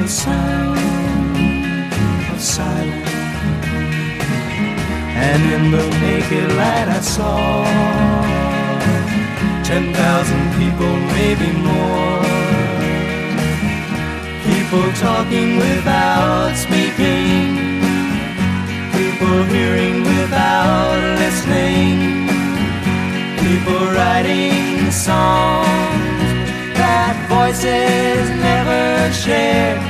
the sound of silence. And in the naked light, I saw ten thousand people, maybe more. People talking without speaking people hearing without listening, people writing songs that voices never share.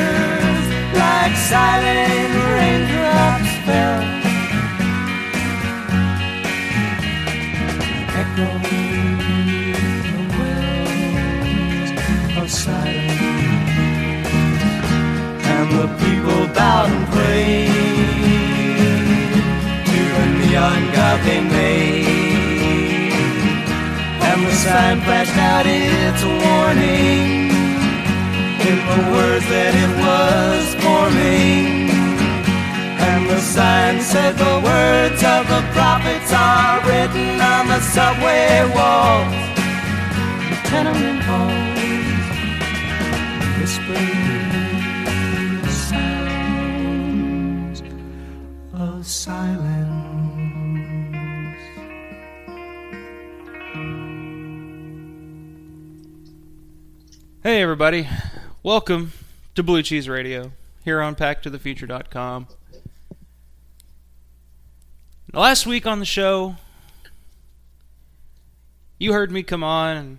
silent raindrops, fell. Echoing the wells of silence. And the people bowed and prayed to the neon god they made. And the sign flashed out its warning words that it was forming. And the sign said the words of the prophets are written on the subway walls, tenement halls, whispering sounds of silence. Hey, everybody. Welcome to Blue Cheese Radio here on PackToTheFuture.com. Last week on the show, you heard me come on and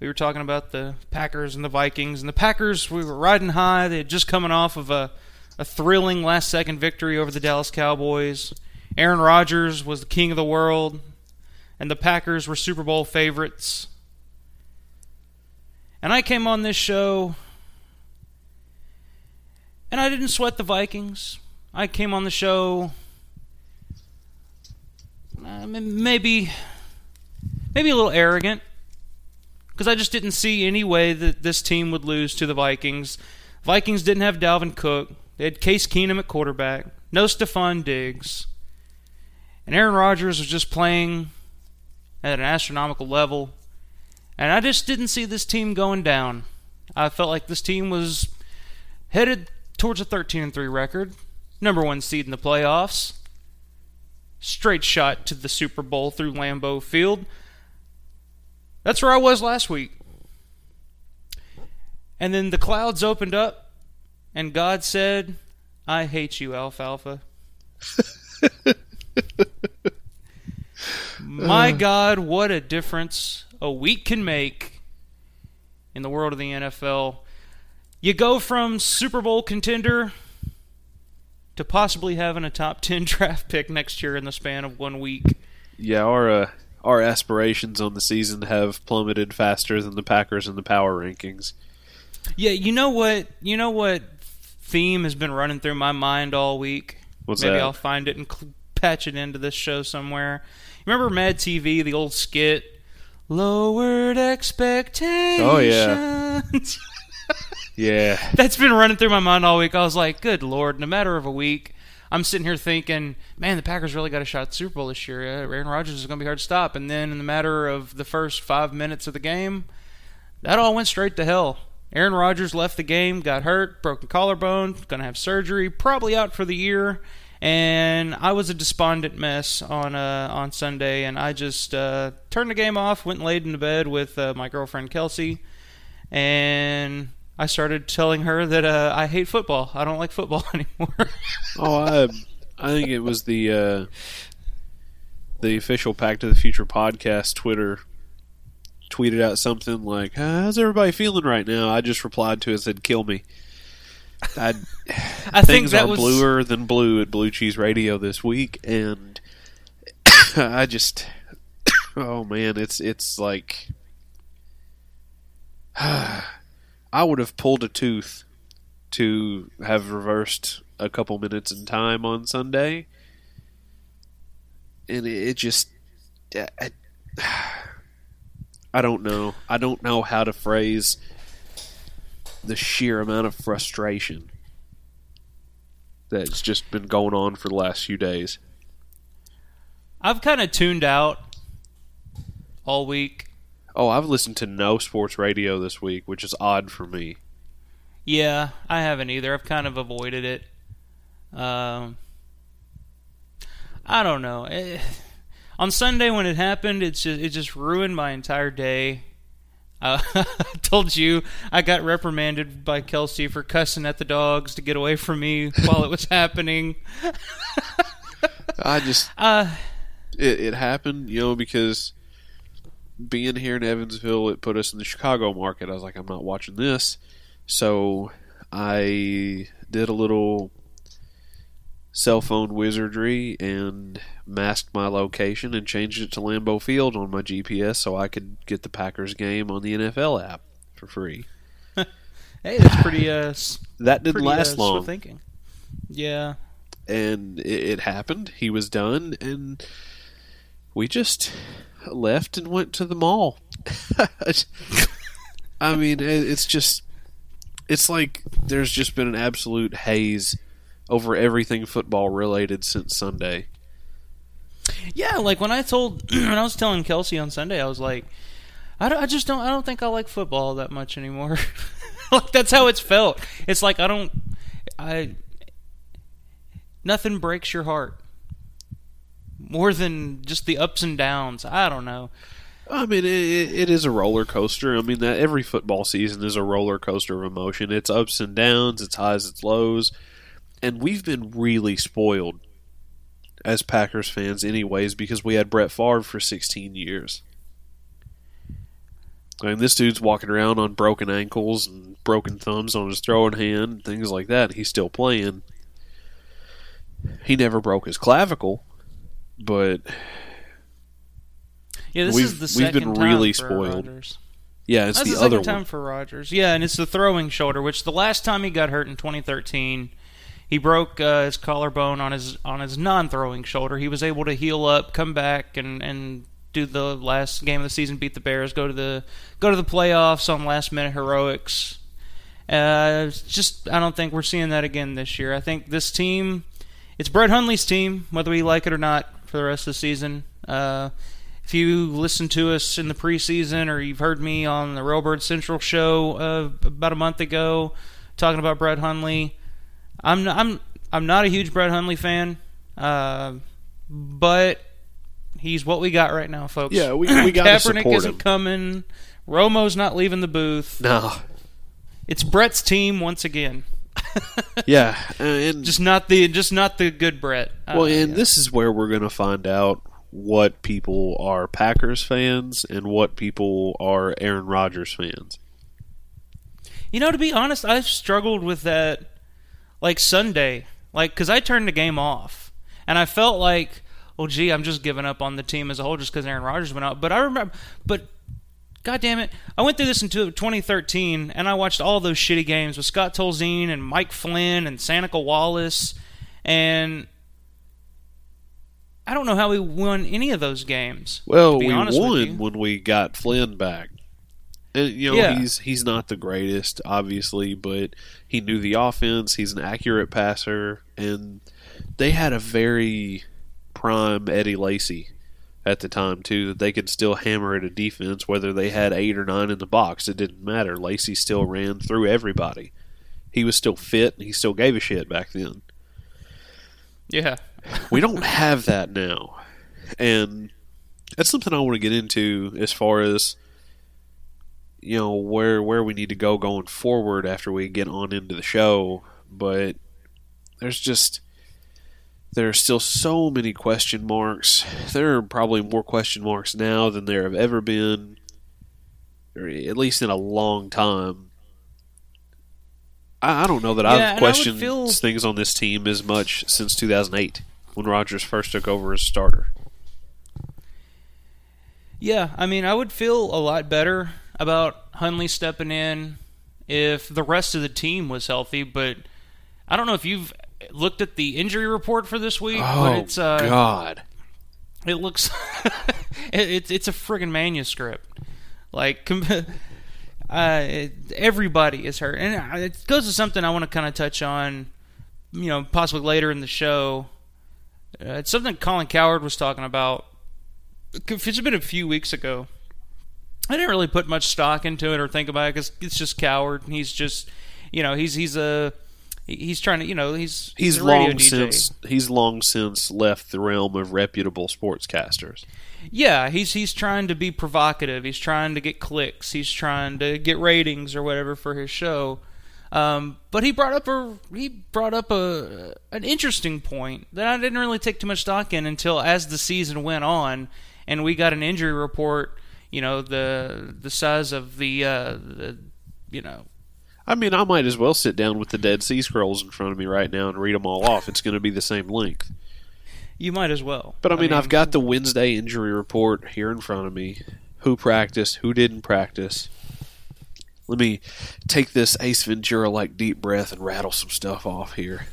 we were talking about the Packers and the Vikings. And the Packers, we were riding high. They had just coming off of a, a thrilling last second victory over the Dallas Cowboys. Aaron Rodgers was the king of the world, and the Packers were Super Bowl favorites. And I came on this show and I didn't sweat the Vikings. I came on the show uh, maybe maybe a little arrogant because I just didn't see any way that this team would lose to the Vikings. Vikings didn't have Dalvin Cook. They had Case Keenum at quarterback. No Stefon Diggs. And Aaron Rodgers was just playing at an astronomical level. And I just didn't see this team going down. I felt like this team was headed towards a 13 and 3 record, number 1 seed in the playoffs. Straight shot to the Super Bowl through Lambeau Field. That's where I was last week. And then the clouds opened up and God said, "I hate you, alfalfa." My God, what a difference a week can make in the world of the NFL. You go from Super Bowl contender to possibly having a top 10 draft pick next year in the span of one week. Yeah, our uh, our aspirations on the season have plummeted faster than the Packers in the power rankings. Yeah, you know what? You know what theme has been running through my mind all week? What's Maybe that? I'll find it and patch it into this show somewhere. Remember Mad TV, the old skit? Lowered expectations. Oh, yeah. Yeah. That's been running through my mind all week. I was like, good lord, in a matter of a week, I'm sitting here thinking, man, the Packers really got a shot at the Super Bowl this year. Aaron Rodgers is going to be hard to stop. And then in the matter of the first five minutes of the game, that all went straight to hell. Aaron Rodgers left the game, got hurt, broken collarbone, going to have surgery, probably out for the year. And I was a despondent mess on uh, on Sunday, and I just uh, turned the game off, went and laid in the bed with uh, my girlfriend Kelsey, and I started telling her that uh, I hate football. I don't like football anymore. Oh, I, I think it was the uh, the official Pack to the Future podcast Twitter tweeted out something like, "How's everybody feeling right now?" I just replied to it said, "Kill me." I, I think things that are was bluer than blue at Blue Cheese Radio this week, and I just, oh man, it's it's like I would have pulled a tooth to have reversed a couple minutes in time on Sunday, and it, it just, I, I don't know, I don't know how to phrase the sheer amount of frustration that's just been going on for the last few days. I've kind of tuned out all week. Oh, I've listened to no sports radio this week, which is odd for me. Yeah, I haven't either. I've kind of avoided it. Um, I don't know. Eh, on Sunday when it happened, it's just, it just ruined my entire day. Uh, I told you I got reprimanded by Kelsey for cussing at the dogs to get away from me while it was happening. I just Uh, it, it happened, you know, because being here in Evansville, it put us in the Chicago market. I was like, I'm not watching this, so I did a little cell phone wizardry and masked my location and changed it to Lambeau Field on my GPS so I could get the Packers game on the NFL app for free. hey, that's pretty uh, That didn't pretty, last uh, long. thinking. Yeah. and it, it happened. He was done, and we just left and went to the mall. I mean, it, it's just, it's like there's just been an absolute haze over everything football related since Sunday. Yeah, like when I told when I was telling Kelsey on Sunday, I was like, I, don't, I just don't I don't think I like football that much anymore. like that's how it's felt. It's like I don't I nothing breaks your heart more than just the ups and downs. I don't know. I mean, it, it is a roller coaster. I mean, that every football season is a roller coaster of emotion. It's ups and downs, it's highs, it's lows, and we've been really spoiled as Packers fans, anyways, because we had Brett Favre for 16 years. I mean, this dude's walking around on broken ankles and broken thumbs on his throwing hand, and things like that. He's still playing. He never broke his clavicle, but Yeah, this We've- is the we've second been time really for spoiled. Rodgers. yeah, it's That's the the, other time one. for Rodgers. Yeah, and it's the throwing shoulder, which the last time he got hurt in 2013, he broke uh, his collarbone on his on his non-throwing shoulder. He was able to heal up, come back, and and do the last game of the season, beat the Bears, go to the go to the playoffs on last-minute heroics. Uh, just I don't think we're seeing that again this year. I think this team, it's Brett Hundley's team, whether we like it or not, for the rest of the season. Uh, if you listen to us in the preseason or you've heard me on the Railbird Central show uh, about a month ago talking about Brett Hundley, I'm I'm I'm not a huge Brett Hundley fan, uh, but he's what we got right now, folks. Yeah, we- we gotta Kaepernick support isn't him. coming. Romo's not leaving the booth. No, It's Brett's team once again. yeah, and just not the just not the good Brett. Uh, Well, and yeah. this is where we're going to find out what people are Packers fans and what people are Aaron Rodgers fans. You know, to be honest, I've struggled with that, like Sunday, like because I turned the game off, and I felt like, oh gee, I'm just giving up on the team as a whole just because Aaron Rodgers went out. But I remember, but God damn it, I went through this in 2013, and I watched all those shitty games with Scott Tolzien and Mike Flynn and Seneca Wallace, and I don't know how we won any of those games. Well, to be we honest with you. won when we got Flynn back. And, you know, Yeah. he's he's not the greatest, obviously, but he knew the offense. He's an accurate passer, and they had a very prime Eddie Lacy at the time too. That they could still hammer at a defense, whether they had eight or nine in the box. It didn't matter. Lacy still ran through everybody. He was still fit, and he still gave a shit back then. Yeah. we don't have that now, and that's something I want to get into as far as you know where where we need to go going forward after we get on into the show. But there's just there are still so many question marks. There are probably more question marks now than there have ever been, or at least in a long time. I, I don't know that Yeah, I've questioned feel- things on this team as much since 2008 when Rodgers first took over as starter. Yeah, I mean, I would feel a lot better about Hundley stepping in if the rest of the team was healthy, but I don't know if you've looked at the injury report for this week, Oh but it's uh, God! it looks it, it's it's a friggin' manuscript. Like com- uh, it, everybody is hurt, and uh, it goes to something I want to kind of touch on, you know, possibly later in the show. Uh, it's something Colin Cowherd was talking about. It's been a few weeks ago. I didn't really put much stock into it or think about it because it's just Cowherd. He's just, you know, he's he's a he's trying to, you know, he's He's radio long DJ. since he's long since left the realm of reputable sportscasters. Yeah, he's he's trying to be provocative. He's trying to get clicks. He's trying to get ratings or whatever for his show. Um, but he brought up a he brought up a an interesting point that I didn't really take too much stock in until as the season went on, and we got an injury report. You know the the size of the, uh, the you know I mean, I might as well sit down with the Dead Sea Scrolls in front of me right now and read them all off. It's going to be the same length. you might as well. But I mean, I have got the Wednesday injury report here in front of me. Who practiced? Who didn't practice? Let me take this Ace Ventura like deep breath and rattle some stuff off here.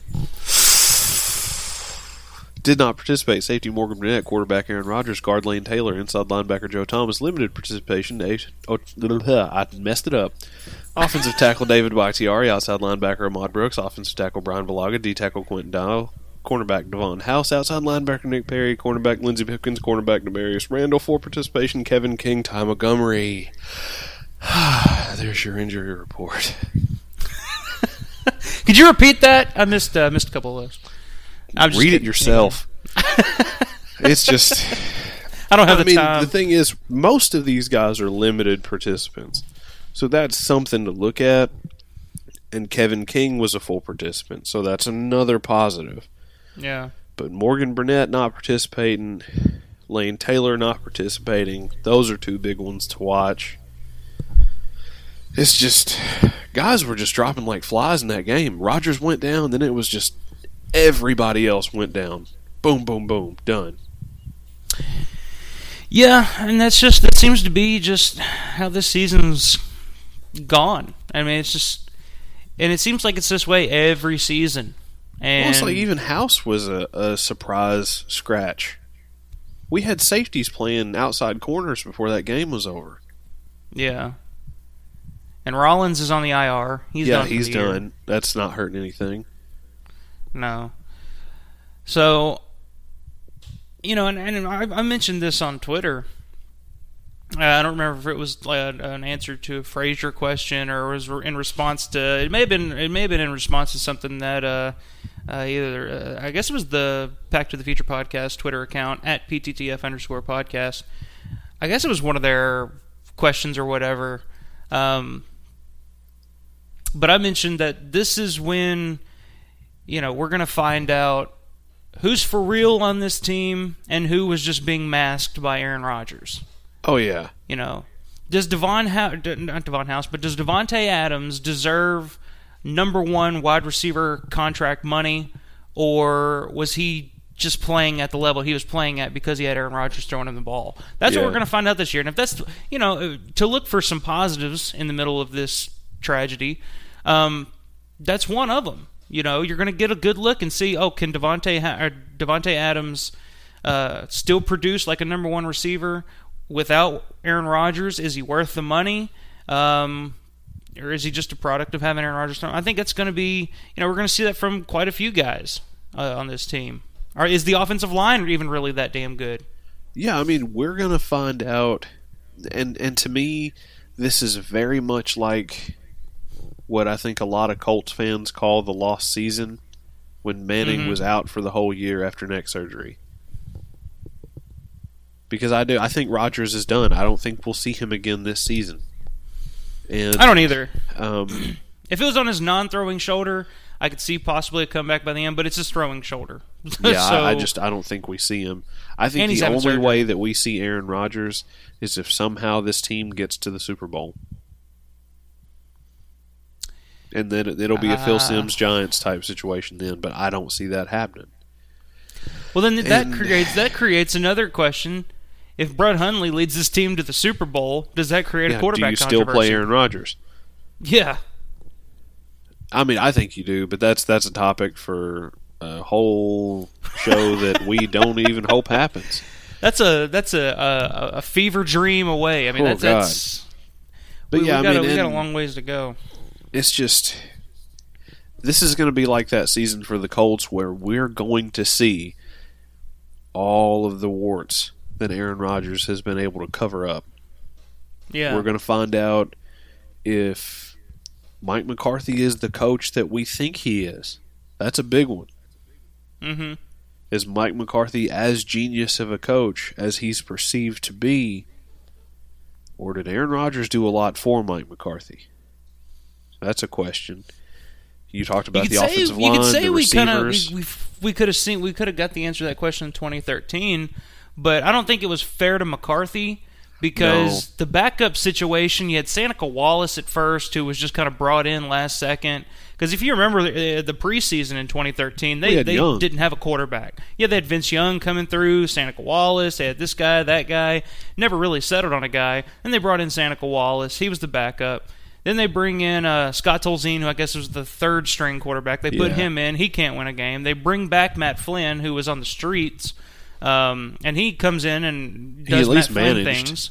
Did not participate. Safety Morgan Burnett, quarterback Aaron Rodgers, guard Lane Taylor, inside linebacker Joe Thomas. Limited participation. Oh, I messed it up. Offensive tackle David Bakhtiari, outside linebacker Ahmad Brooks, offensive tackle Bryan Bulaga, D tackle Quentin Dow, cornerback Davon House, outside linebacker Nick Perry, cornerback Lenzy Pipkins, cornerback Damarious Randall, for participation Kevin King, Ty Montgomery. There's your injury report. Could you repeat that? I missed uh, missed a couple of those. I'm just Read it yourself. it's just. I don't have I the mean, time. the thing is, most of these guys are limited participants, so that's something to look at. And Kevin King was a full participant, so that's another positive. yeah. But Morgan Burnett not participating, Lane Taylor not participating, those are two big ones to watch. It's just guys were just dropping like flies in that game. Rodgers went down, then it was just everybody else went down. Boom, boom, boom, done. Yeah, and that's just that seems to be just how this season's gone. I mean, it's just, and it seems like it's this way every season. And Well, it's like even House was a, a surprise scratch. We had safeties playing outside corners before that game was over. yeah, and Rollins is on the IR. He's yeah, done he's the year. done. That's not hurting anything. No. So, you know, and, and I, I mentioned this on Twitter. Uh, I don't remember if it was uh, an answer to a Fraser question or was in response to. It may have been. It may have been in response to something that uh, uh, either. Uh, I guess it was the Pack to the Future podcast Twitter account at pttf underscore podcast. I guess it was one of their questions or whatever. Um, but I mentioned that this is when you know, we're going to find out who's for real on this team and who was just being masked by Aaron Rodgers. Oh yeah. You know, does Davon ha- not Davon House, but does Davante Adams deserve number one wide receiver contract money, or was he just playing at the level he was playing at because he had Aaron Rodgers throwing him the ball? That's what we're going to find out this year. And if that's you know to look for some positives in the middle of this tragedy, um, that's one of them. You know, you're going to get a good look and see, oh, can Davante Davante Adams uh, still produce like a number one receiver without Aaron Rodgers? Is he worth the money? Um, or is he just a product of having Aaron Rodgers? I think that's going to be, you know, we're going to see that from quite a few guys uh, on this team. Or is the offensive line even really that damn good? Yeah, I mean, we're going to find out. And, and to me, this is very much like what I think a lot of Colts fans call the lost season when Manning Mhm. was out for the whole year after neck surgery. Because I do, I think Rodgers is done. I don't think we'll see him again this season. And I don't either. um, If it was on his non-throwing shoulder, I could see possibly a comeback by the end, but it's his throwing shoulder. yeah, so, I, I just I don't think we see him. I think the only surgery. way that we see Aaron Rodgers is if somehow this team gets to the Super Bowl. And then it- it'll be a Phil Ah. Sims Giants type situation then, but I don't see that happening. well, then that and- creates that creates another question. If Brett Hundley leads his team to the Super Bowl, does that create Yeah, a do quarterback you still play? Aaron Rodgers? Yeah, I mean, I think you do, but that's that's a topic for a whole show that we don't even hope happens. that's a that's a a, a fever dream away. I mean, Oh, that's, that's But we, yeah, we, I got, mean, we got a long ways to go. It's just this is going to be like that season for the Colts where we're going to see all of the warts that Aaron Rodgers has been able to cover up. Yeah, We're going to find out if Mike McCarthy is the coach that we think he is. That's a big one. Mm-hmm. Is Mike McCarthy as genius of a coach as he's perceived to be? Or did Aaron Rodgers do a lot for Mike McCarthy? That's a question. You talked about you the say, offensive you line, could say the we kind of we, we, we could have seen we could have got the answer to that question in 2013, but I don't think it was fair to McCarthy because the backup situation you had Seneca Wallace at first who was just kind of brought in last second because if you remember uh, the preseason in 2013 they they Young. didn't have a quarterback. Yeah, they had Vince Young coming through, Seneca Wallace, they had this guy, that guy, never really settled on a guy. And they brought in Seneca Wallace, he was the backup. Then they bring in uh, Scott Tolzien, who I guess was the third string quarterback. They put Yeah. him in. He can't win a game. They bring back Matt Flynn, who was on the streets, um, and he comes in and He does Matt Flynn managed. things.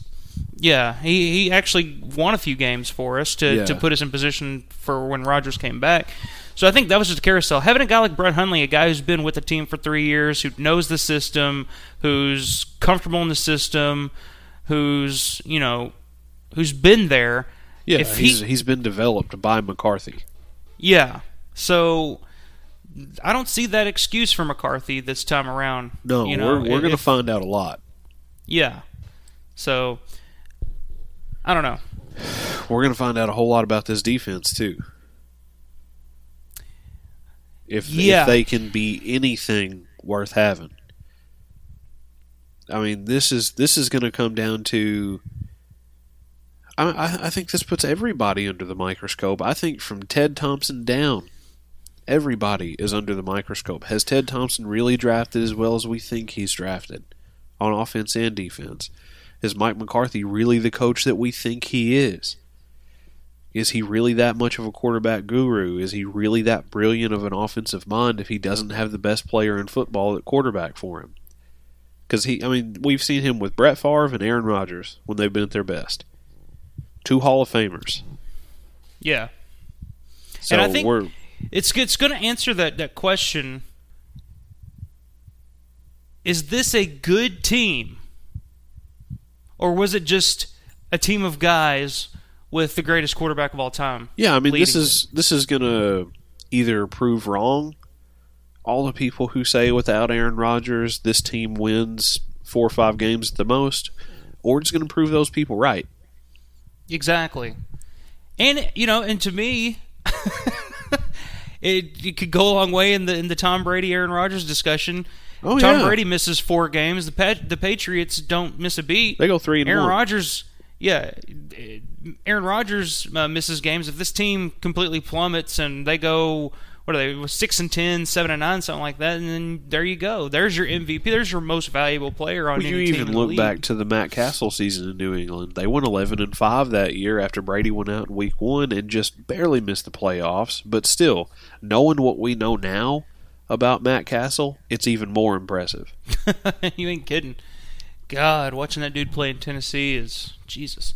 Yeah, he, he actually won a few games for us to, Yeah. to put us in position for when Rodgers came back. So I think that was just a carousel. Having a guy like Brett Hundley, a guy who's been with the team for three years, who knows the system, who's comfortable in the system, who's you know, who's been there. Yeah, if he's he- he's been developed by McCarthy. Yeah. So I don't see that excuse for McCarthy this time around. No, you know, we're we're going to find out a lot. Yeah. So I don't know. We're going to find out a whole lot about this defense too. If Yeah. if they can be anything worth having. I mean, this is this is going to come down to. I, I think this puts everybody under the microscope. I think from Ted Thompson down, everybody is under the microscope. Has Ted Thompson really drafted as well as we think he's drafted, on offense and defense? Is Mike McCarthy really the coach that we think he is? Is he really that much of a quarterback guru? Is he really that brilliant of an offensive mind if he doesn't have the best player in football at quarterback for him? Because he, I mean, we've seen him with Brett Favre and Aaron Rodgers when they've been at their best. Two Hall of Famers. Yeah. So And I think- we're It's it's going to answer that that question. Is this a good team? Or was it just a team of guys with the greatest quarterback of all time? yeah. I mean, this is this is gonna either prove wrong all the people who say without Aaron Rodgers this team wins four or five games at the most, or it's gonna prove those people right. Exactly. And you know, and to me, it, it could go a long way in the in the Tom Brady Aaron Rodgers discussion. Oh, Tom yeah. Brady misses four games. The Pat, the Patriots don't miss a beat. They go three and Aaron. Rodgers, yeah, Aaron Rodgers uh, misses games. If this team completely plummets and they go, what are they, six and 10, 7 and nine, something like that, and then there you go. There's your MVP. There's your most valuable player on Well, you even look league. back to the Matt Cassel season in New England. They went eleven and five that year after Brady went out in Week One and just barely missed the playoffs. But still, knowing what we know now about Matt Cassel, it's even more impressive. you ain't kidding. God, watching that dude play in Tennessee is Jesus.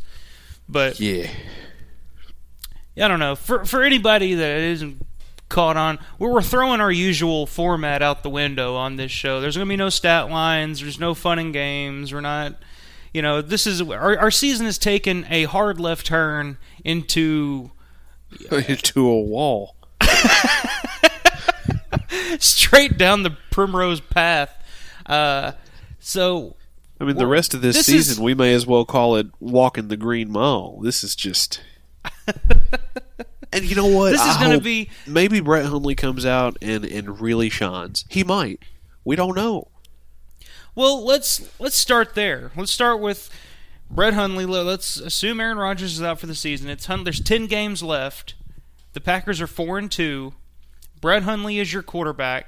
But Yeah, I don't know for for anybody that isn't caught on, we're, we're throwing our usual format out the window on this show. There's going to be no stat lines. There's no fun and games. We're not. You know, this is our, our season has taken a hard left turn into into a wall. straight down the primrose path. Uh, so I mean, the rest of this, this season, is- we may as well call it walking the green mile. This is just. and you know what? This is gonna be- maybe Brett Hundley comes out and and really shines. He might. We don't know. Well, let's let's start there. Let's start with Brett Hundley. Let- Let's assume Aaron Rodgers is out for the season. It's there's ten games left. The Packers are four and two. Brett Hundley is your quarterback.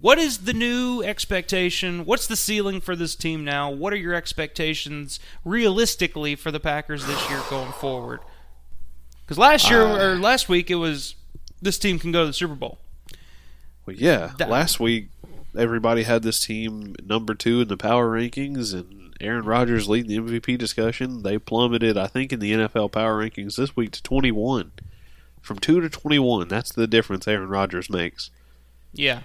What is the new expectation? What's the ceiling for this team now? What are your expectations realistically for the Packers this year going forward? Because last year uh. or last week it was this team can go to the Super Bowl. Well, yeah. That- Last week, everybody had this team number two in the power rankings, and Aaron Rodgers leading the MVP discussion. They plummeted, I think, in the NFL power rankings this week to 21. From 2 to 21. That's the difference Aaron Rodgers makes. Yeah.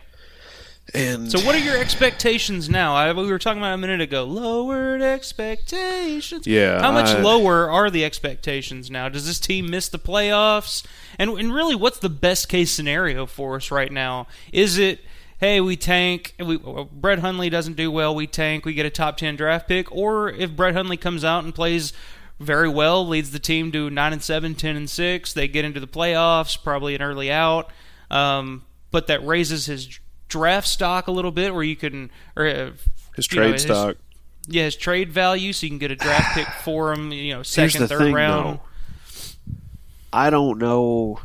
And So, what are your expectations now? I, we were talking about a minute ago. Lowered expectations. Yeah, How much I- lower are the expectations now? Does this team miss the playoffs? And and really, what's the best case scenario for us right now? Is it hey we tank? We, Brett Hundley doesn't do well. We tank. We get a top ten draft pick. Or if Brett Hundley comes out and plays very well, leads the team to nine and seven, 10 and six, they get into the playoffs, probably an early out. Um, but that raises his draft stock a little bit, where you can or uh, his you know, trade stock. yeah, his trade value, so you can get a draft pick for him. You know, second, third thing, round. though. I don't know.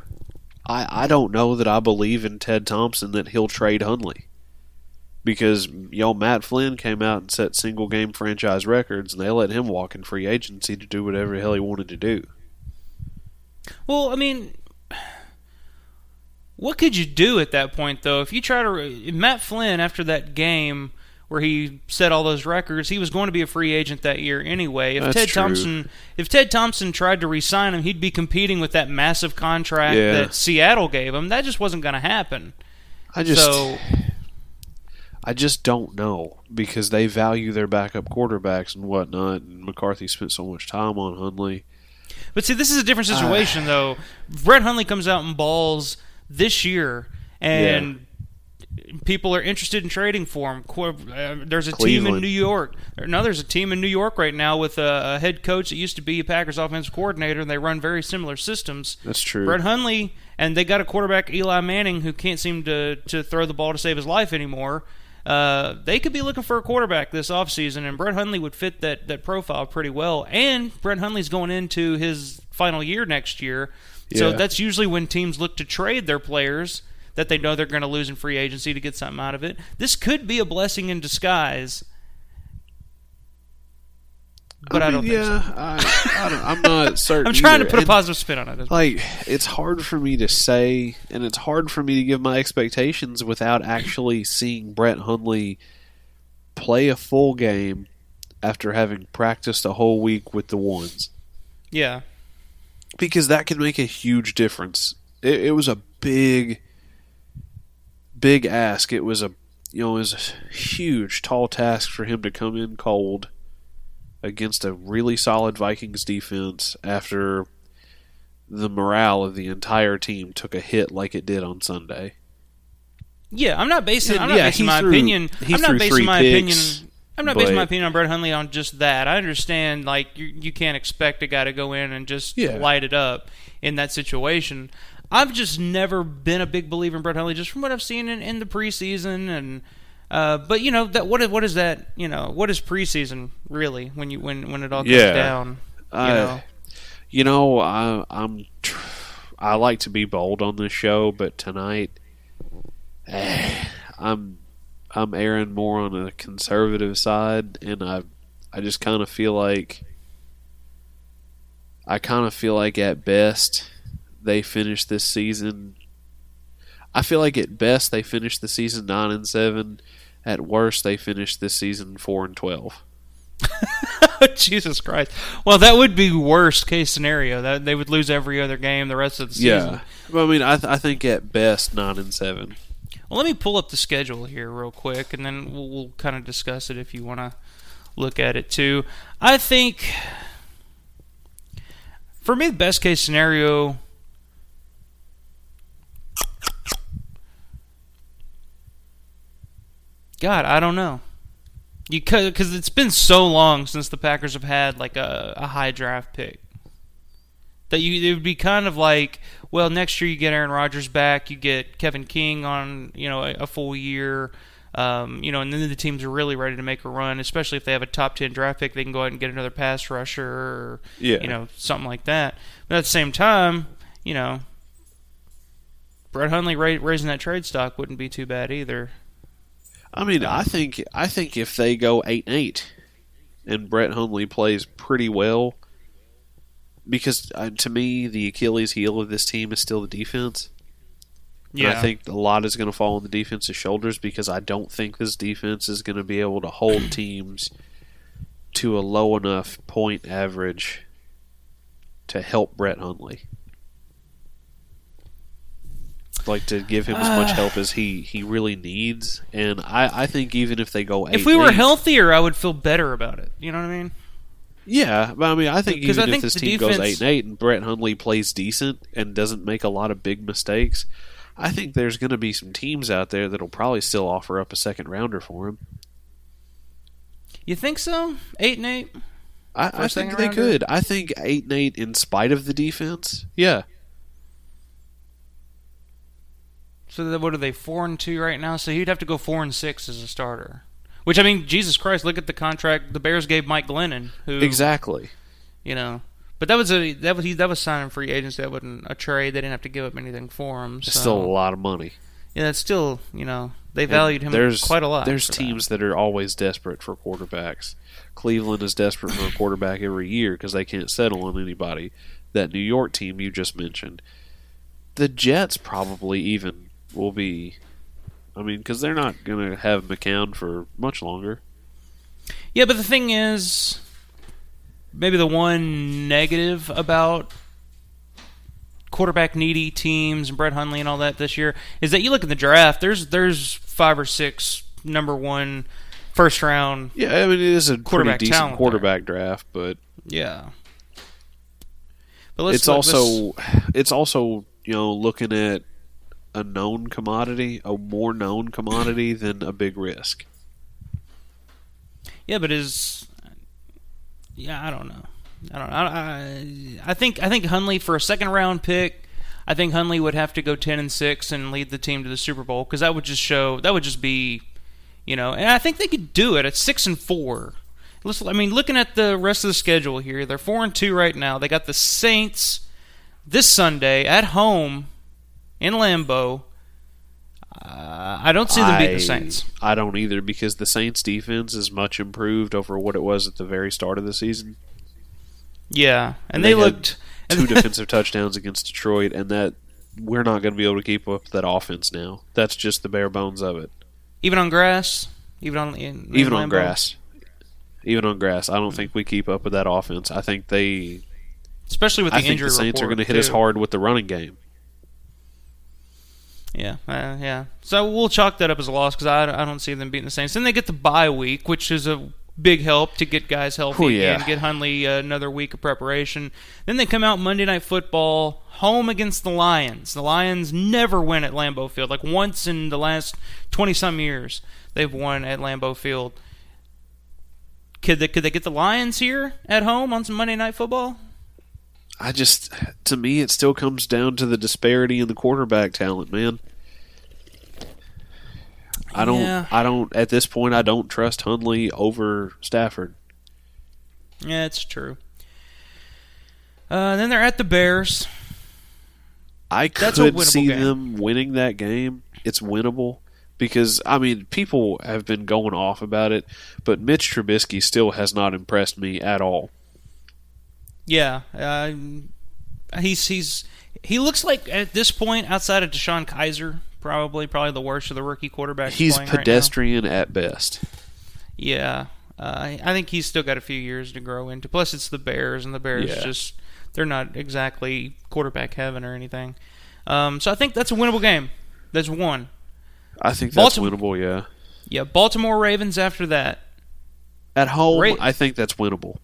I I don't know that I believe in Ted Thompson that he'll trade Hundley. Because y'all Matt Flynn came out and set single game franchise records, and they let him walk in free agency to do whatever the hell he wanted to do. Well, I mean, what could you do at that point, though? If you try to Matt Flynn after that game where he set all those records, he was going to be a free agent that year anyway. If That's Ted true. Thompson, if Ted Thompson tried to re-sign him, he'd be competing with that massive contract Yeah. that Seattle gave him. That just wasn't going to happen. I just so I just don't know because they value their backup quarterbacks and whatnot. And McCarthy spent so much time on Hundley. But see, this is a different Uh. situation, though. Brett Hundley comes out and balls this year, and people are interested in trading for him. Uh, There's a team in New York. No, there's a team in New York right now with a, a head coach that used to be a Packers offensive coordinator, and they run very similar systems. That's true. Brett Hundley, and they got a quarterback, Eli Manning, who can't seem to, to throw the ball to save his life anymore. Uh, they could be looking for a quarterback this offseason, and Brett Hundley would fit that, that profile pretty well. And Brett Hundley's going into his final year next year. So that's usually when teams look to trade their players that they know they're going to lose in free agency to get something out of it. This could be a blessing in disguise. But I, mean, don't yeah, think so. I, I don't, I'm not certain. I'm trying to either. put a And- positive spin on it. like it's hard for me to say and it's hard for me to give my expectations without actually seeing Brett Hundley play a full game after having practiced a whole week with the ones Yeah. Because that can make a huge difference it, it was a big big ask it was a you know it was a huge tall task for him to come in cold against a really solid Vikings defense after the morale of the entire team took a hit like it did on Sunday. Yeah, I'm not basing. I'm not yeah, basing my threw- opinion. I'm not basing three my picks, opinion. I'm not basing my opinion on Brett Hundley on just that. I understand, like you, you can't expect a guy to go in and just Yeah. light it up in that situation. I've just never been a big believer in Brett Hundley, just from what I've seen in, in the preseason and. Uh, but you know that what is, what is that? You know what is preseason really when you when when it all goes Yeah. down? You I- know, You know, I, I'm tr- I like to be bold on this show, but tonight eh, I'm I'm erring more on a conservative side, and I I just kind of feel like I kind of feel like at best they finish this season. I feel like at best they finish the season nine and seven. At worst, they finish this season four and twelve. Jesus Christ. Well, that would be worst case scenario. That they would lose every other game the rest of the season. Yeah, but I mean, I, th- I think at best nine and seven. Well, let me pull up the schedule here real quick, and then we'll, we'll kind of discuss it if you want to look at it too. I think, for me, the best case scenario. God, I don't know. You because it's been so long since the Packers have had like a, a high draft pick that you it would be kind of like well next year you get Aaron Rodgers back you get Kevin King on you know a, a full year. Um, you know and then the teams are really ready to make a run especially if they have a top 10 draft pick they can go out and get another pass rusher or Yeah. you know something like that. But at the same time you know Brett Hundley ra- raising that trade stock wouldn't be too bad either. I mean, I think I think if they go eight and eight, and Brett Hundley plays pretty well, because uh, to me the Achilles heel of this team is still the defense. And I think a lot is going to fall on the defense's shoulders because I don't think this defense is going to be able to hold teams to a low enough point average to help Brett Hundley. Like to give him as much help as he, he really needs, and I, I think even if they go eight, if we were eight- healthier I would feel better about it. You know what I mean yeah, but I mean, I think even I if think this team goes eight and eight, and Brett Hundley plays decent and doesn't make a lot of big mistakes, I think there's going to be some teams out there that'll probably still offer up a second rounder for him. you think so eight and eight I, I think they rounder? could. I think eight and eight, in spite of the defense, yeah, So what are they four and two right now? So he'd have to go four and six as a starter. Which I mean, Jesus Christ, look at the contract the Bears gave Mike Glennon, who exactly. you know. But that was a that was he that was signing free agency. That wasn't a trade. They didn't have to give up anything for him. It's so. still a lot of money. Yeah, that's still you know they And valued him there's, quite a lot. There's for that. teams that. are always desperate for quarterbacks. Cleveland is desperate for a quarterback every year because they can't settle on anybody. That New York team you just mentioned, the Jets probably even will be. I mean, because they're not going to have McCown for much longer. Yeah, but the thing is, maybe the one negative about quarterback needy teams and Brett Hundley and all that this year is that you look at the draft. There's there's five or six number one first round. Yeah, I mean it is a pretty Quarterback decent talent quarterback draft, but Yeah. But let's it's look- also it's also you know looking at a known commodity, a more known commodity than a big risk. Yeah, but is yeah, I don't know. I don't. I, I, think I think Hundley for a second round pick. I think Hundley would have to go ten and six and lead the team to the Super Bowl because that would just show that would just be, you know, and I think they could do it at six and four. I mean, looking at the rest of the schedule here, they're four and two right now. They got the Saints this Sunday at home in Lambeau. Uh, I don't see them beating the Saints. I don't either because the Saints defense is much improved over what it was at the very start of the season. Yeah, and, And they, they looked Two defensive touchdowns against Detroit, and that we're not going to be able to keep up that offense now. That's just the bare bones of it. even on grass, even on in, Even on Lambeau? grass, even on grass, I don't think we keep up with that offense. I think they, especially with the I think injury the Saints are going to hit us hard with the running game. Yeah, uh, yeah. So we'll chalk that up as a loss because I, I don't see them beating the Saints. Then they get the bye week, which is a big help to get guys healthy Oh, yeah. and get Hundley uh, another week of preparation. Then they come out Monday Night Football home against the Lions. The Lions never win at Lambeau Field. Like once in the last twenty some years, they've won at Lambeau Field. Could they could they get the Lions here at home on some Monday Night Football? I just, to me, it still comes down to the disparity in the quarterback talent, man. I don't, Yeah. I don't. At this point, I don't trust Hundley over Stafford. Yeah, it's true. Uh, then they're at the Bears. I That's could see game. them winning that game. It's winnable because I mean, people have been going off about it, but Mitch Trubisky still has not impressed me at all. Yeah, uh, he's he's he looks like at this point outside of DeShone Kizer, probably probably the worst of the rookie quarterbacks. He's playing right now. pedestrian at best. yeah, Uh, I think he's still got a few years to grow into. Plus, it's the Bears, and the Bears Yeah. just they're not exactly quarterback heaven or anything. Um, so I think that's a winnable game. That's one. I think that's Baltimore- winnable. Yeah. Yeah, Baltimore Ravens after that. At home, Ra- I think that's winnable.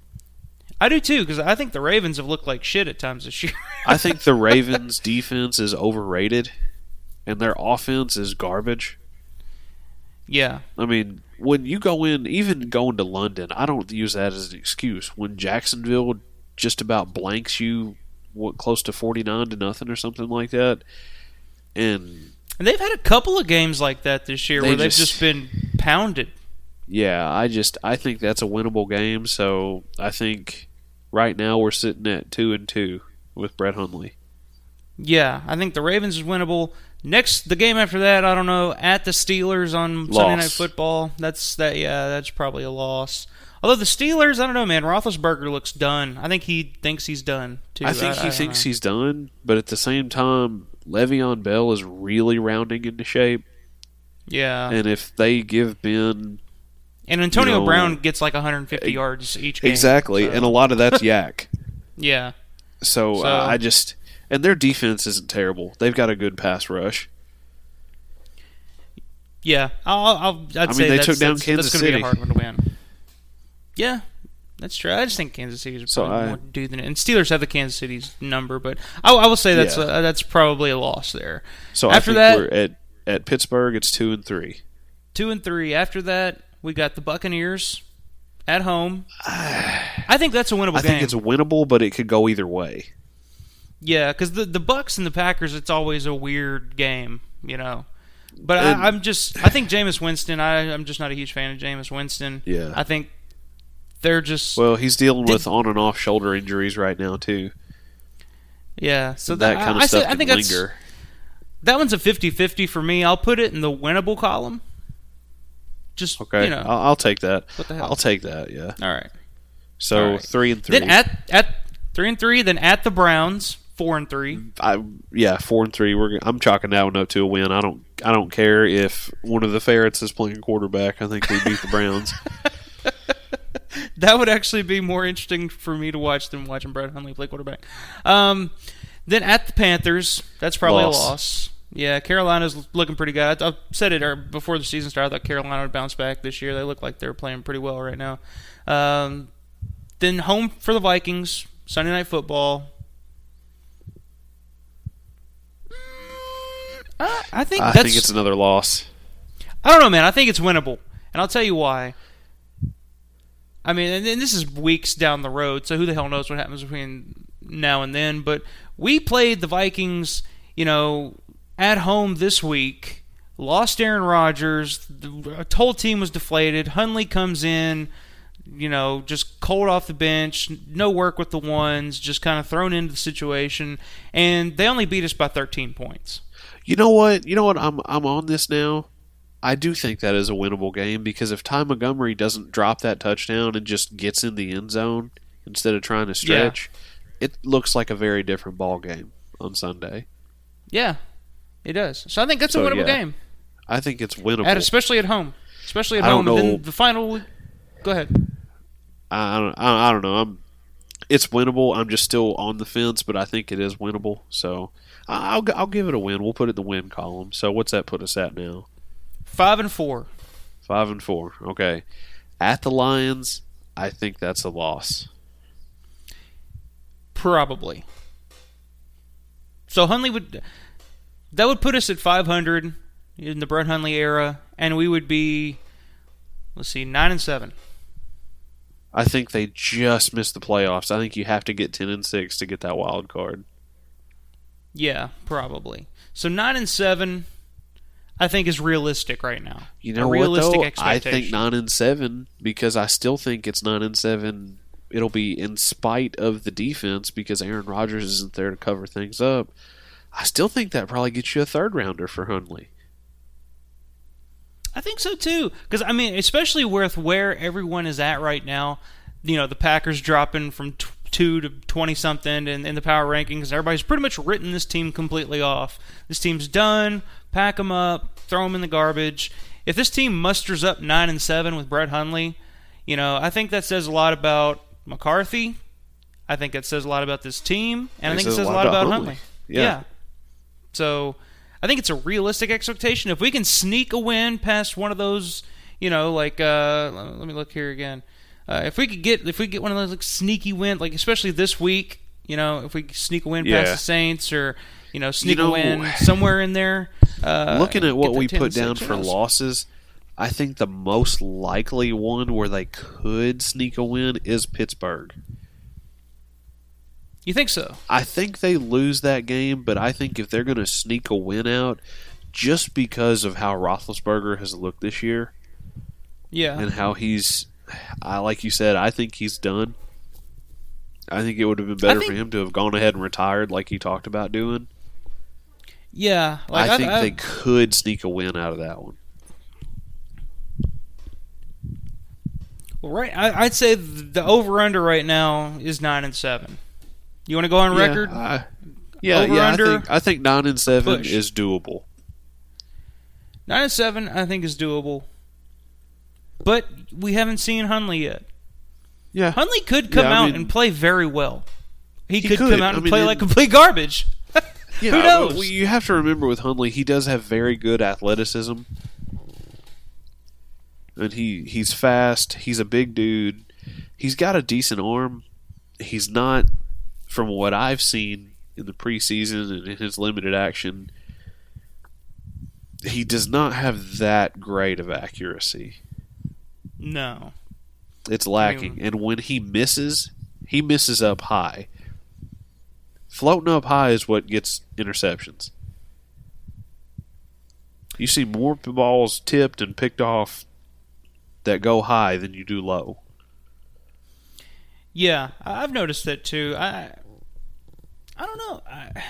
I do too because I think the Ravens have looked like shit at times this year. I think the Ravens' defense is overrated, and their offense is garbage. yeah, I mean, when you go in, even going to London, I don't use that as an excuse. When Jacksonville just about blanks you, what close to forty nine to nothing or something like that, and and they've had a couple of games like that this year They where they've just- just been pounded. yeah, I just I think that's a winnable game. So I think right now we're sitting at two and two with Brett Hundley. Yeah, I think the Ravens is winnable. Next, the game after that, I don't know. At the Steelers on Sunday Night Football, that's that. Yeah, that's probably a loss. Although the Steelers, I don't know, man. Roethlisberger looks done. I think he thinks he's done too. I think he don't thinks know. he's done, but at the same time, Le'Veon Bell is really rounding into shape. Yeah, And if they give Ben Antonio you know, Brown gets like 150 e- yards each game. exactly, so- and a lot of that's YAC. yeah, So, So- uh, I just and their defense isn't terrible. They've got a good pass rush. yeah. I'll, I'll, I'd I mean, say they that's, took down that's, Kansas that's gonna be City. a hard one to win. Yeah, that's true. I just think Kansas City is So probably I- more due than it. and Steelers have the Kansas City's number, but I, I will say that's Yeah. uh, that's probably a loss there. So After that- we're at at Pittsburgh. It's two and three. Two and three. After that, we got the Buccaneers at home. I think that's a winnable I game. think it's winnable, but it could go either way. yeah, because the the Bucks and the Packers, it's always a weird game, you know. But And- I, I'm just, I think Jameis Winston. I, I'm just not a huge fan of Jameis Winston. Yeah. I think they're just Well, he's dealing Did- with on and off shoulder injuries right now too. yeah. So that I- kind of I, stuff say- I think linger. that one's a 50-50 for me. I'll put it in the winnable column. Just Okay, you know, I'll, I'll take that. what the hell? I'll take that. Yeah. all right. So All right. three and three. Then at at three and three, then at the Browns four and three. I yeah, four and three. We're I'm chalking that one up to a win. I don't I don't care if one of the ferrets is playing quarterback. I think we beat the Browns. That would actually be more interesting for me to watch than watching Brett Hundley play quarterback. Um, then at the Panthers, that's probably Loss. a loss. Yeah, Carolina's looking pretty good. I, I said it uh, before the season started. I thought Carolina would bounce back this year. They look like they're playing pretty well right now. Um, then home for the Vikings, Sunday Night Football. Mm, I, I think I think it's another loss. I don't know, man. I think it's winnable, and I'll tell you why. I mean, and, and this is weeks down the road, so who the hell knows what happens between now and then? But we played the Vikings, you know, at home this week. Lost Aaron Rodgers. The whole team was deflated. Hundley comes in, you know, just cold off the bench, no work with the ones, just kind of thrown into the situation, and they only beat us by 13 points. You know what? You know what? I'm I'm on this now. I do think that is a winnable game because if Ty Montgomery doesn't drop that touchdown and just gets in the end zone instead of trying to stretch, it looks like a very different ball game on Sunday. Yeah, it does. So I think that's So, a winnable yeah. game. I think it's winnable. At, especially at home. Especially at I home. don't know. then the final. Go ahead. I, don't I, I don't know. I'm it's winnable. I'm just still on the fence, but I think it is winnable. So I'll I'll give it a win. We'll put it in the win column. So what's that put us at now? Five and four. Five and four. Okay. At the Lions, I think that's a loss. Probably. So Hundley would. That would put us at 500 in the Brett Hundley era, and we would be. Let's see, nine and seven. I think they just missed the playoffs. I think you have to get ten and six to get that wild card. Yeah, probably. So nine and seven, I think is realistic right now. You know what realistic though? I think nine and seven because I still think it's nine and seven. It'll be in spite of the defense because Aaron Rodgers isn't there to cover things up. I still think that probably gets you a third rounder for Hundley. I think so too. Because I mean, especially with where everyone is at right now, you know, the Packers dropping from t- two to twenty something in, in the power rankings. Everybody's pretty much written this team completely off. This team's done. Pack them up. Throw them in the garbage. If this team musters up nine and seven with Brett Hundley, You know, I think that says a lot about McCarthy. I think it says a lot about this team, and I think it says says a lot about Hundley. Yeah. So I think it's a realistic expectation. If we can sneak a win past one of those, you know, like uh, let me look here again. Uh, if we could get if we get one of those like sneaky wins, like especially this week, you know, if we sneak a win Yeah. past the Saints or you know sneak know, a win somewhere in there. Uh, Looking at what we put down for knows? losses, I think the most likely one where they could sneak a win is Pittsburgh. You think so? I think they lose that game, but I think if they're going to sneak a win out, just because of how Roethlisberger has looked this year Yeah. and how he's, I like you said, I think he's done. I think it would have been better think- for him to have gone ahead and retired, like he talked about doing. yeah. Like I think they could sneak a win out of that one. Well, right. I, I'd say the over under right now is nine and seven. You want to go on record? Yeah, I, yeah, Over, yeah, under, I think, I think nine and seven push. is doable. Nine and seven, I think, is doable. But we haven't seen Hundley yet. Yeah, Hundley could come Yeah, out mean- and play very well. He, He could, could. come out I and mean, play it- like complete garbage. Yeah, Who knows? well, you have to remember with Hundley, he does have very good athleticism, and he he's fast. He's a big dude. He's got a decent arm. He's not, from what I've seen in the preseason and in his limited action, he does not have that great of accuracy. No. It's lacking, and when he misses, he misses up high. Floating up high is what gets interceptions. You see more balls tipped and picked off that go high than you do low. Yeah, I- I've noticed that too. I I don't know. I,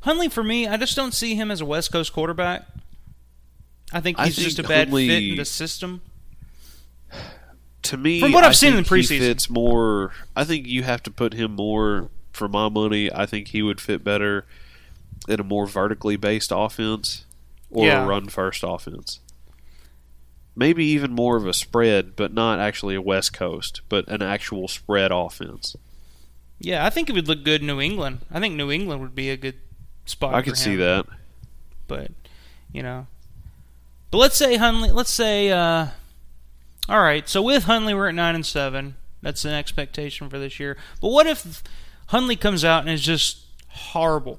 Hundley for me, I just don't see him as a West Coast quarterback. I think I he's think just a bad fit in the system. To me, From what I've I seen in the he preseason. fits more. I think you have to put him more for my money. I think he would fit better in a more vertically based offense or Yeah. a run first offense. Maybe even more of a spread, but not actually a West Coast, but an actual spread offense. Yeah, I think it would look good in New England. I think New England would be a good spot. I could see that. but you know. But let's say Hundley. Let's say. Uh, all right. So with Hundley, we're at nine and seven. That's an expectation for this year. But what if Hundley comes out and is just horrible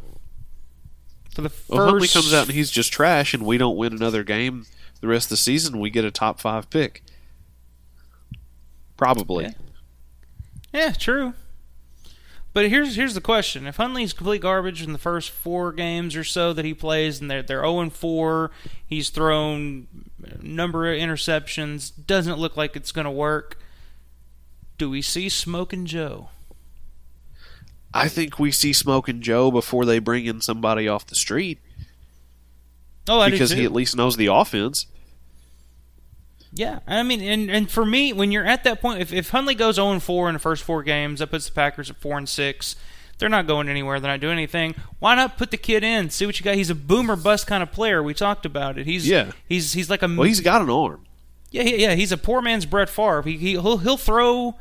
for the first? Well, Hundley comes out and he's just trash, and we don't win another game the rest of the season. We get a top five pick, probably. Yeah. Yeah, true. But here's here's the question: If Hundley's complete garbage in the first four games or so that he plays, and they're they're zero and four, he's thrown a number of interceptions, doesn't look like it's going to work. Do we see Smoking Joe? I think we see Smoking Joe before they bring in somebody off the street Oh, I because he at least knows the offense. Yeah, I mean, and and for me, when you're at that point, if if Hundley goes 0 and 4 in the first four games, that puts the Packers at four and six. They're not going anywhere. They're not doing anything. Why not put the kid in? See what you got. He's a boomer bust kind of player. We talked about it. He's Yeah. He's he's like a Well, he's got an arm. yeah yeah yeah. He's a poor man's Brett Favre. He, he he'll he'll throw.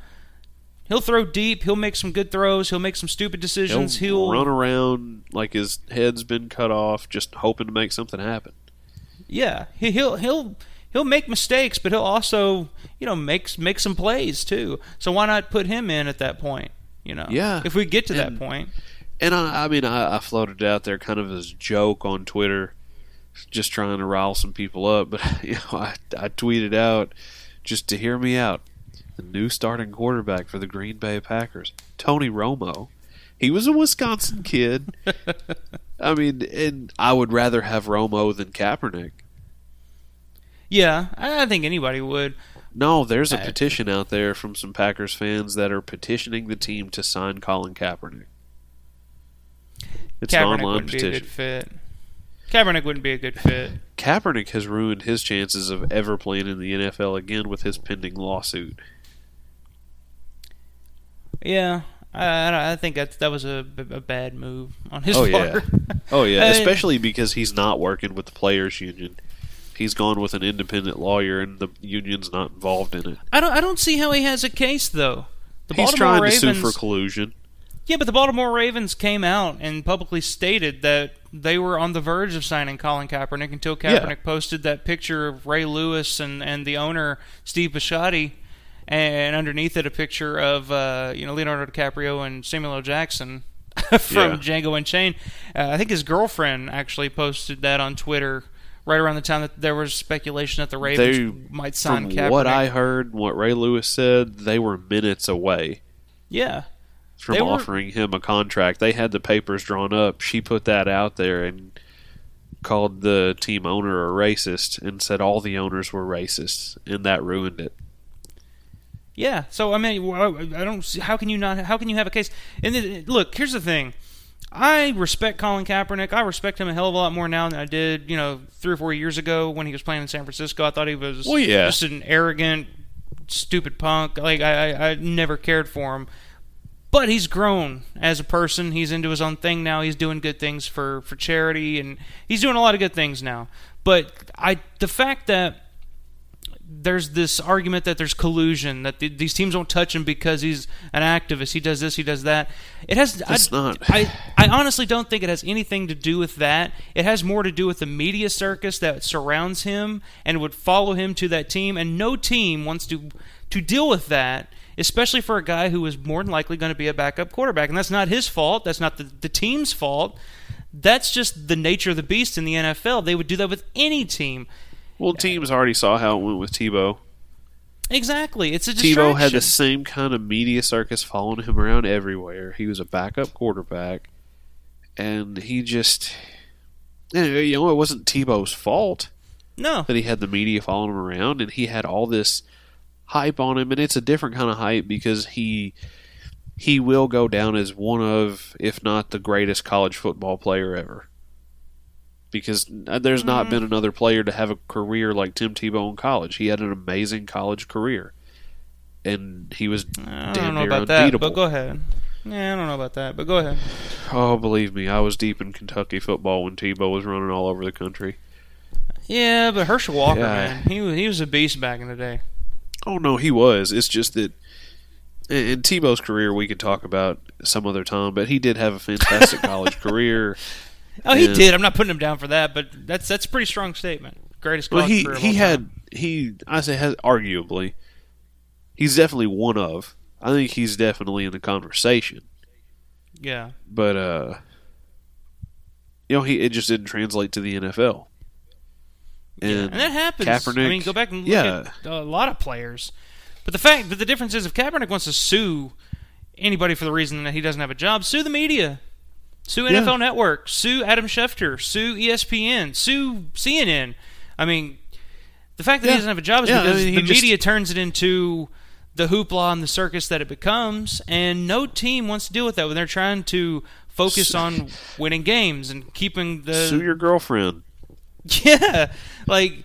He'll throw deep. He'll make some good throws. He'll make some stupid He'll, decisions. He'll, run around like his head's been cut off, just hoping to make something happen. Yeah, he, he'll he'll he'll make mistakes, but he'll also you know make make some plays too. So why not put him in at that point? You know, Yeah. If we get to that And- point, I, I mean, I, I floated out there kind of as a joke on Twitter, just trying to rile some people up. But you know, I, I tweeted out just to hear me out. The new starting quarterback for the Green Bay Packers, Tony Romo. He was a Wisconsin kid. I mean, and I would rather have Romo than Kaepernick. Yeah, I, think anybody would. No, there's a Uh, petition out there from some Packers fans that are petitioning the team to sign Colin Kaepernick. It's an Kaepernick online wouldn't be a petition. good fit. Kaepernick wouldn't be a good fit. Kaepernick has ruined his chances of ever playing in the NFL again with his pending lawsuit. Yeah, I, I, think that that was a, a bad move on his Oh, yeah. part. Oh yeah, especially because he's not working with the players union. He's gone with an independent lawyer, and the union's not involved in it. I don't. I don't see how he has a case though. The He's Baltimore trying Ravens, to sue for collusion. Yeah, but the Baltimore Ravens came out and publicly stated that they were on the verge of signing Colin Kaepernick until Kaepernick Yeah. posted that picture of Ray Lewis and, and the owner Steve Bisciotti, and underneath it a picture of uh, you know Leonardo DiCaprio and Samuel L. Jackson from Yeah. Django Unchained. Uh, I think his girlfriend actually posted that on Twitter right around the time that there was speculation that the Ravens They- might sign From Kaepernick. what I heard, what Ray Lewis said, they were minutes away yeah. from They were- offering him a contract. They had the papers drawn up. She put that out there and called the team owner a racist and said all the owners were racist, and that ruined it. Yeah. So I mean, I don't. See, how can you not? How can you have a case? And then, look, here's the thing. I respect Colin Kaepernick. I respect him a hell of a lot more now than I did, you know, three or four years ago when he was playing in San Francisco. I thought he was Well, yeah. just an arrogant, stupid punk. Like I, I, I never cared for him. But he's grown as a person. He's into his own thing now. He's doing good things for, for charity, and he's doing a lot of good things now. But I, the fact that there's this argument that there's collusion that th- these teams won't touch him because he's an activist. He does this, he does that. It has. It's I, not. I I honestly don't think it has anything to do with that. It has more to do with the media circus that surrounds him and would follow him to that team. And no team wants to to deal with that. Especially for a guy who is more than likely going to be a backup quarterback, and that's not his fault. That's not the, the team's fault. That's just the nature of the beast in the NFL. They would do that with any team. Well, teams already saw how it went with Tebow. Exactly. It's a distraction. Tebow had the same kind of media circus following him around everywhere. He was a backup quarterback, and he just, you know, it wasn't Tebow's fault No. that he had the media following him around, and he had all this hype on him, and it's a different kind of hype because he he will go down as one of, if not the greatest college football player ever. Because uh, there's Mm-hmm. not been another player to have a career like Tim Tebow in college. He had an amazing college career, and he was I damn don't know near about that, but go ahead. Yeah, I don't know about that, but go ahead. Oh, believe me, I was deep in Kentucky football when Tebow was running all over the country. Yeah, but Herschel Walker, Yeah. man, he was, he was a beast back in the day. Oh no, he was. It's just that in in Tebow's career we could talk about some other time, but he did have a fantastic college career. Oh, he Yeah. did. I'm not putting him down for that, but that's that's a pretty strong statement. Greatest Well, he he had time. he I say has arguably he's definitely one of. I think he's definitely in the conversation, yeah. but uh you know, he it just didn't translate to the NFL. And, And that happens. Kaepernick, I mean, go back and look yeah. at a lot of players. But the fact that the difference is if Kaepernick wants to sue anybody for the reason that he doesn't have a job, sue the media. Sue Yeah. NFL Network, sue Adam Schefter, sue ESPN, sue CNN. I mean, the fact that Yeah. he doesn't have a job is Yeah, I because mean, the he just- media turns it into the hoopla and the circus that it becomes, and no team wants to deal with that when they're trying to focus on winning games and keeping the sue your girlfriend. yeah, like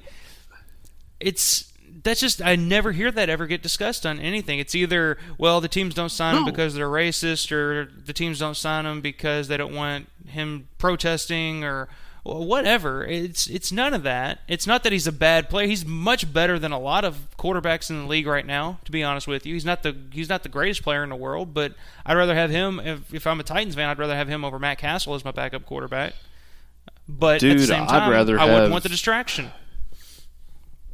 it's that's just I never hear that ever get discussed on anything. It's either well the teams don't sign him because they're racist, or the teams don't sign him because they don't want him protesting, or whatever. It's it's none of that. It's not that he's a bad player. He's much better than a lot of quarterbacks in the league right now. To be honest with you, he's not the he's not the greatest player in the world, but I'd rather have him. If, if I'm a Titans fan, I'd rather have him over Matt Cassel as my backup quarterback. But at the Dude, same I'd time, rather I wouldn't have- want the distraction.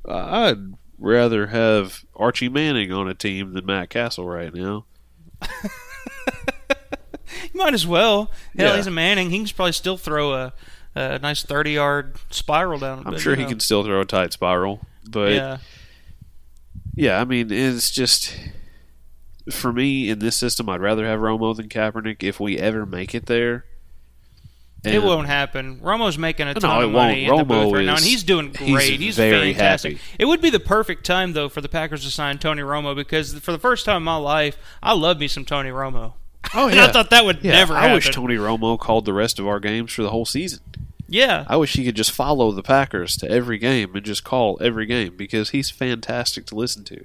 Uh, I'd rather have Archie Manning on a team than Matt Cassel right now. You might as well. Hell, Yeah. he's a Manning. He can probably still throw a, a nice thirty-yard spiral down. I'm but, sure you he know. can still throw a tight spiral, but Yeah, Yeah, I mean, it's just for me in this system, I'd rather have Romo than Kaepernick if we ever make it there. It won't happen. Romo's making a ton it of money in the booth right now, and he's doing great. He's, very fantastic. happy. It would be the perfect time though for the Packers to sign Tony Romo because for the first time in my life, I love me some Tony Romo. Oh And I thought that would yeah, never I happen. wish Tony Romo called the rest of our games for the whole season. yeah, I wish he could just follow the Packers to every game and just call every game because he's fantastic to listen to.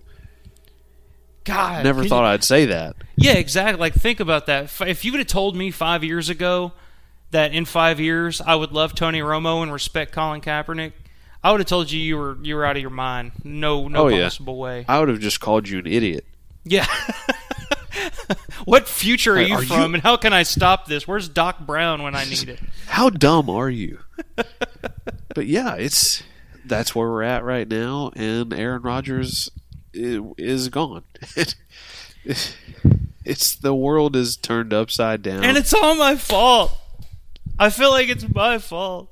God, Never thought you- I'd say that. Yeah, exactly. Like think about that. If you would have told me five years ago that in five years I would love Tony Romo and respect Colin Kaepernick, I would have told you you were you were out of your mind. No, no Oh, yeah. possible way. I would have just called you an idiot. Yeah. what future are you are from, you- and how can I stop this? Where's Doc Brown when I need it? How dumb are you? but yeah, it's that's where we're at right now, and Aaron Rodgers is gone. it's the world is turned upside down. And it's all my fault. I feel like it's my fault.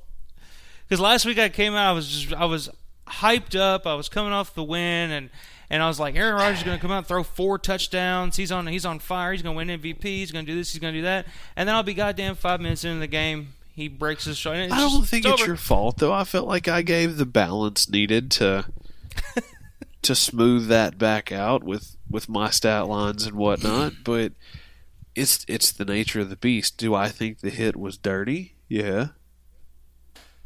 Because last week I came out, I was just I was hyped up. I was coming off the win, and and I was like, Aaron Rodgers is going to come out and throw four touchdowns. He's on he's on fire. He's going to win MVP. He's going to do this. He's going to do that. And then I'll be goddamn five minutes into the game. He breaks his shoulder. I don't think it's it's over. your fault though. I felt like I gave the balance needed to to smooth that back out with with my stat lines and whatnot. But it's it's the nature of the beast. Do I think the hit was dirty? Yeah.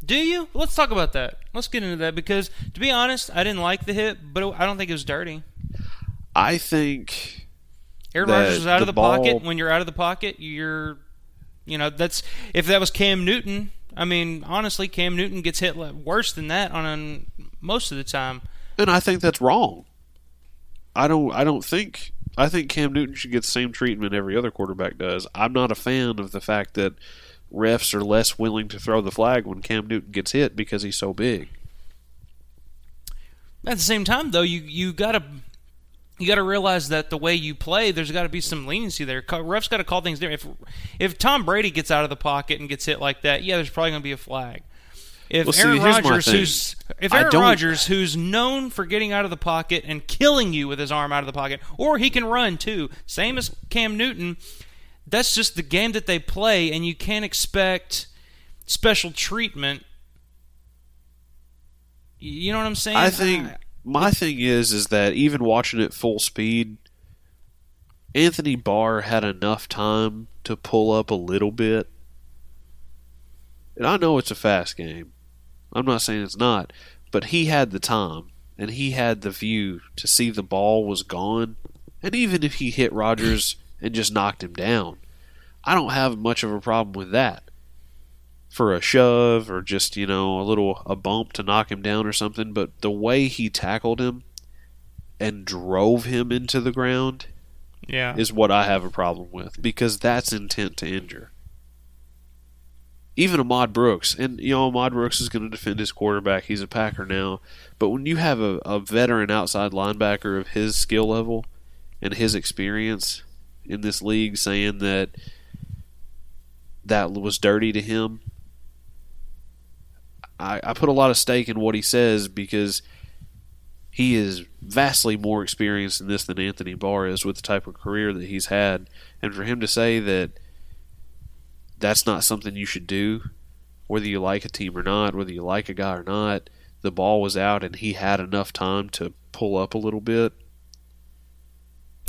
Do you? Let's talk about that. Let's get into that because, to be honest, I didn't like the hit, but I don't think it was dirty. I think Aaron The- Rodgers was out of the the pocket. When you're out of the pocket, you're, you know, that's if that was Cam Newton. I mean, honestly, Cam Newton gets hit worse than that on an, most of the time. and I think that's wrong. I don't I don't think I think Cam Newton should get the same treatment every other quarterback does. I'm not a fan of the fact that refs are less willing to throw the flag when Cam Newton gets hit because he's so big. At the same time, though, you you gotta you gotta realize that the way you play, there's got to be some leniency there. Refs got to call things different. If if Tom Brady gets out of the pocket and gets hit like that, yeah, there's probably to be a flag. If Well, Aaron Rodgers, who's if Aaron Rodgers, who's known for getting out of the pocket and killing you with his arm out of the pocket, or he can run too, same as Cam Newton. That's just the game that they play, and you can't expect special treatment. You know what I'm saying? I think my thing is is that even watching it full speed, Anthony Barr had enough time to pull up a little bit. And I know it's a fast game. I'm not saying it's not, but he had the time and he had the view to see the ball was gone. And even if he hit Rodgers and just knocked him down, I don't have much of a problem with that for a shove or just you know a little a bump to knock him down or something but the way he tackled him and drove him into the ground yeah. is what I have a problem with because that's intent to injure. Even Ahmad Brooks, and you know Ahmad Brooks is going to defend his quarterback. He's a Packer now, but when you have a, a veteran outside linebacker of his skill level and his experience in this league saying that that was dirty to him, I, I put a lot of stake in what he says because he is vastly more experienced in this than Anthony Barr is with the type of career that he's had. And for him to say that that's not something you should do, whether you like a team or not, whether you like a guy or not, the ball was out and he had enough time to pull up a little bit.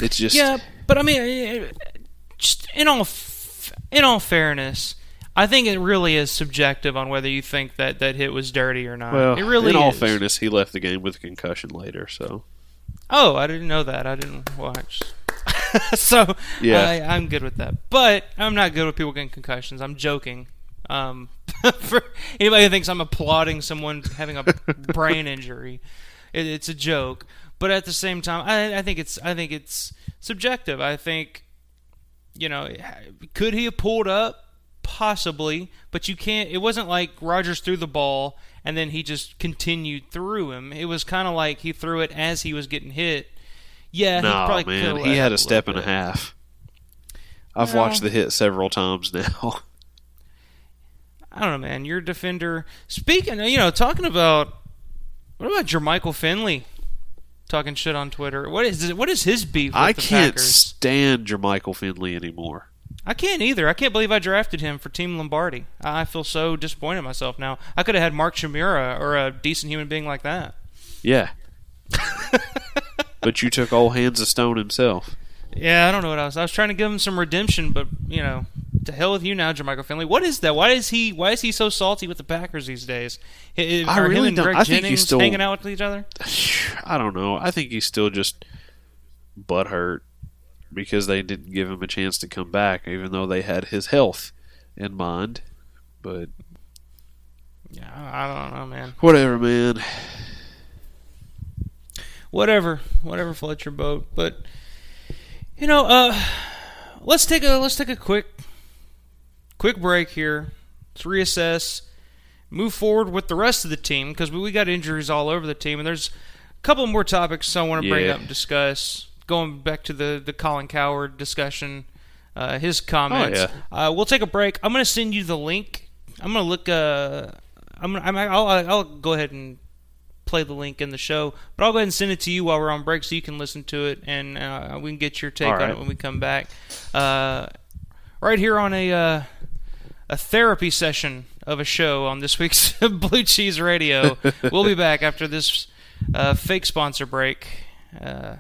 It's just Yeah, but I mean, just in all in all fairness, I think it really is subjective on whether you think that that hit was dirty or not. well. it really in all is. fairness, he left the game with a concussion later. So Oh, I didn't know that. I didn't watch. so Yeah. I, I'm good with that. But I'm not good with people getting concussions. I'm joking. Um, for anybody who thinks I'm applauding someone having a brain injury, it, it's a joke. But at the same time, I, I think it's I think it's subjective. I think you know, could he have pulled up? Possibly, but you can't. It wasn't like Rodgers threw the ball and then he just continued through him. It was kind of like he threw it as he was getting hit. Yeah, he no, probably man, he had a step and a half. I've Well- watched the hit several times now. I don't know, man. You're a defender. Speaking, you know, talking about what about Jermichael Finley talking shit on Twitter? What is what is his beef? With I can't Packers? stand Jermichael Finley anymore. I can't either. I can't believe I drafted him for Team Lombardi. I feel so disappointed in myself now. I could have had Mark Chmura or a decent human being like that. Yeah. but you took old hands of stone himself. Yeah, I don't know what else. I was trying to give him some redemption, but you know, to hell with you now, Jermichael Finley. What is that? Why is he? Why is he so salty with the Packers these days? I- really him and don't- Greg I think he's Jennings still- hanging out with each other? I don't know. I think he's still just butthurt because they didn't give him a chance to come back, even though they had his health in mind. But Yeah, I don't know, man. Whatever, man. Whatever, whatever floats your boat. But you know, uh, let's take a let's take a quick quick break here. Let's reassess, move forward with the rest of the team because we, we got injuries all over the team, and there's a couple more topics I want to bring Yeah. up and discuss. Going back to the the Colin Cowherd discussion, uh, his comments. yeah. uh, we'll take a break. I'm going to send you the link. I'm going to look. Uh, I'm. Gonna, I'm I'll, I'll go ahead and play the link in the show, but I'll go ahead and send it to you while we're on break so you can listen to it and uh, we can get your take All on it when we come back. Uh, right here on a uh, a therapy session of a show on this week's Blue Cheese Radio. we'll be back after this uh, fake sponsor break. Uh,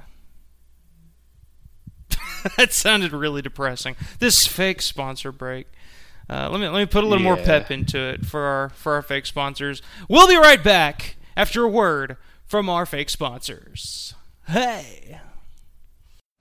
that sounded really depressing. This fake sponsor break. Uh, let me let me put a little more pep into it for our for our fake sponsors. We'll be right back after a word from our fake sponsors. Hey.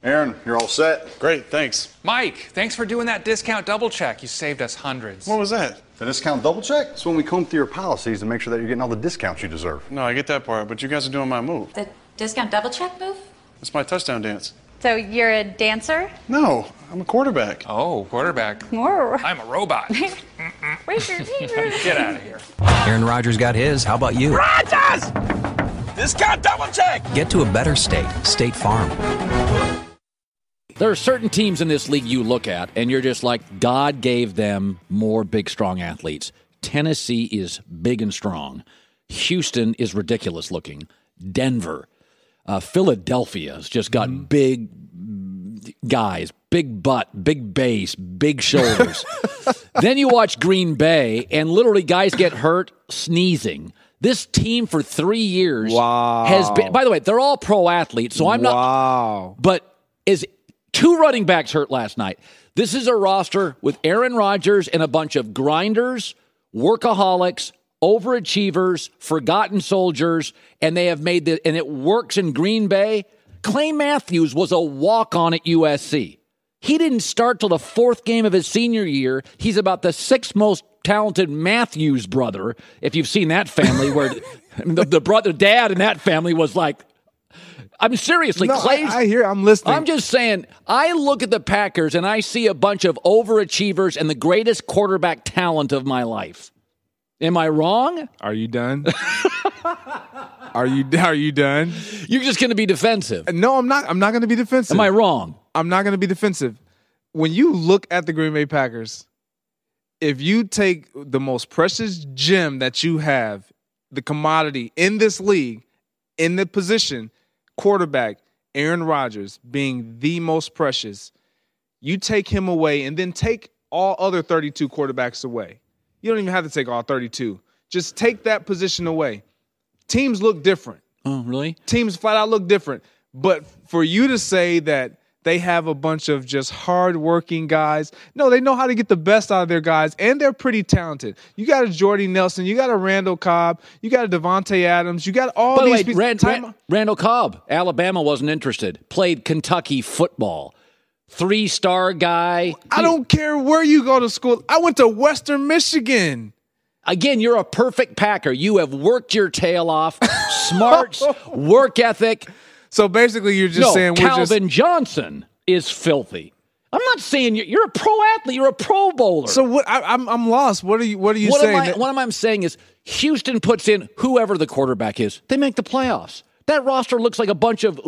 Aaron, you're all set. Great, thanks. Mike, thanks for doing that discount double check. You saved us hundreds. What was that? The discount double check? It's when we comb through your policies to make sure that you're getting all the discounts you deserve. No, I get that part, but you guys are doing my move. The discount double check move? It's my touchdown dance. So you're a dancer? No, I'm a quarterback. Oh, quarterback. Whoa. I'm a robot. Where's your Get out of here. Aaron Rodgers got his. How about you? Rodgers! Discount double check! Get to a better state. State Farm. There are certain teams in this league you look at, and you're just like, God gave them more big, strong athletes. Tennessee is big and strong. Houston is ridiculous looking. Denver, uh, Philadelphia has just got big guys, big butt, big base, big shoulders. then you watch Green Bay, and literally guys get hurt sneezing. This team for three years has been. By the way, they're all pro athletes, so I'm not. Wow. But is two running backs hurt last night? This is a roster with Aaron Rodgers and a bunch of grinders, workaholics, overachievers, forgotten soldiers, and they have made the and it works in Green Bay. Clay Matthews was a walk on at USC. He didn't start till the fourth game of his senior year. He's about the sixth most talented Matthews brother. If you've seen that family, where the, the brother dad in that family was like, I'm seriously, No, I, I hear. I'm listening. I'm just saying, I look at the Packers and I see a bunch of overachievers and the greatest quarterback talent of my life. Am I wrong? Are you done? are you Are you done? You're just going to be defensive. No, I'm not. I'm not going to be defensive. Am I wrong? I'm not going to be defensive. When you look at the Green Bay Packers, if you take the most precious gem that you have, the commodity in this league, in the position, quarterback, Aaron Rodgers being the most precious, you take him away and then take all other 32 quarterbacks away. You don't even have to take all 32. Just take that position away. Teams look different Oh, really? teams flat out look different. But for you to say that they have a bunch of just hardworking guys, no, they know how to get the best out of their guys, and they're pretty talented. You got a Jordy Nelson, you got a Randall Cobb, you got a Davante Adams, you got all By these way, people. Rand, Rand- Randall Cobb, Alabama wasn't interested. Played Kentucky football. Three star guy. I don't care where you go to school. I went to Western Michigan. Again, you're a perfect Packer. You have worked your tail off. Smarts, oh. work ethic. So basically, you're just no, saying Calvin Johnson is filthy. I'm not saying you're, you're a pro athlete. You're a Pro Bowler. So what? I, I'm I'm lost. What are you What are you what saying? am I, that- what am saying is Houston puts in whoever the quarterback is. They make the playoffs. That roster looks like a bunch of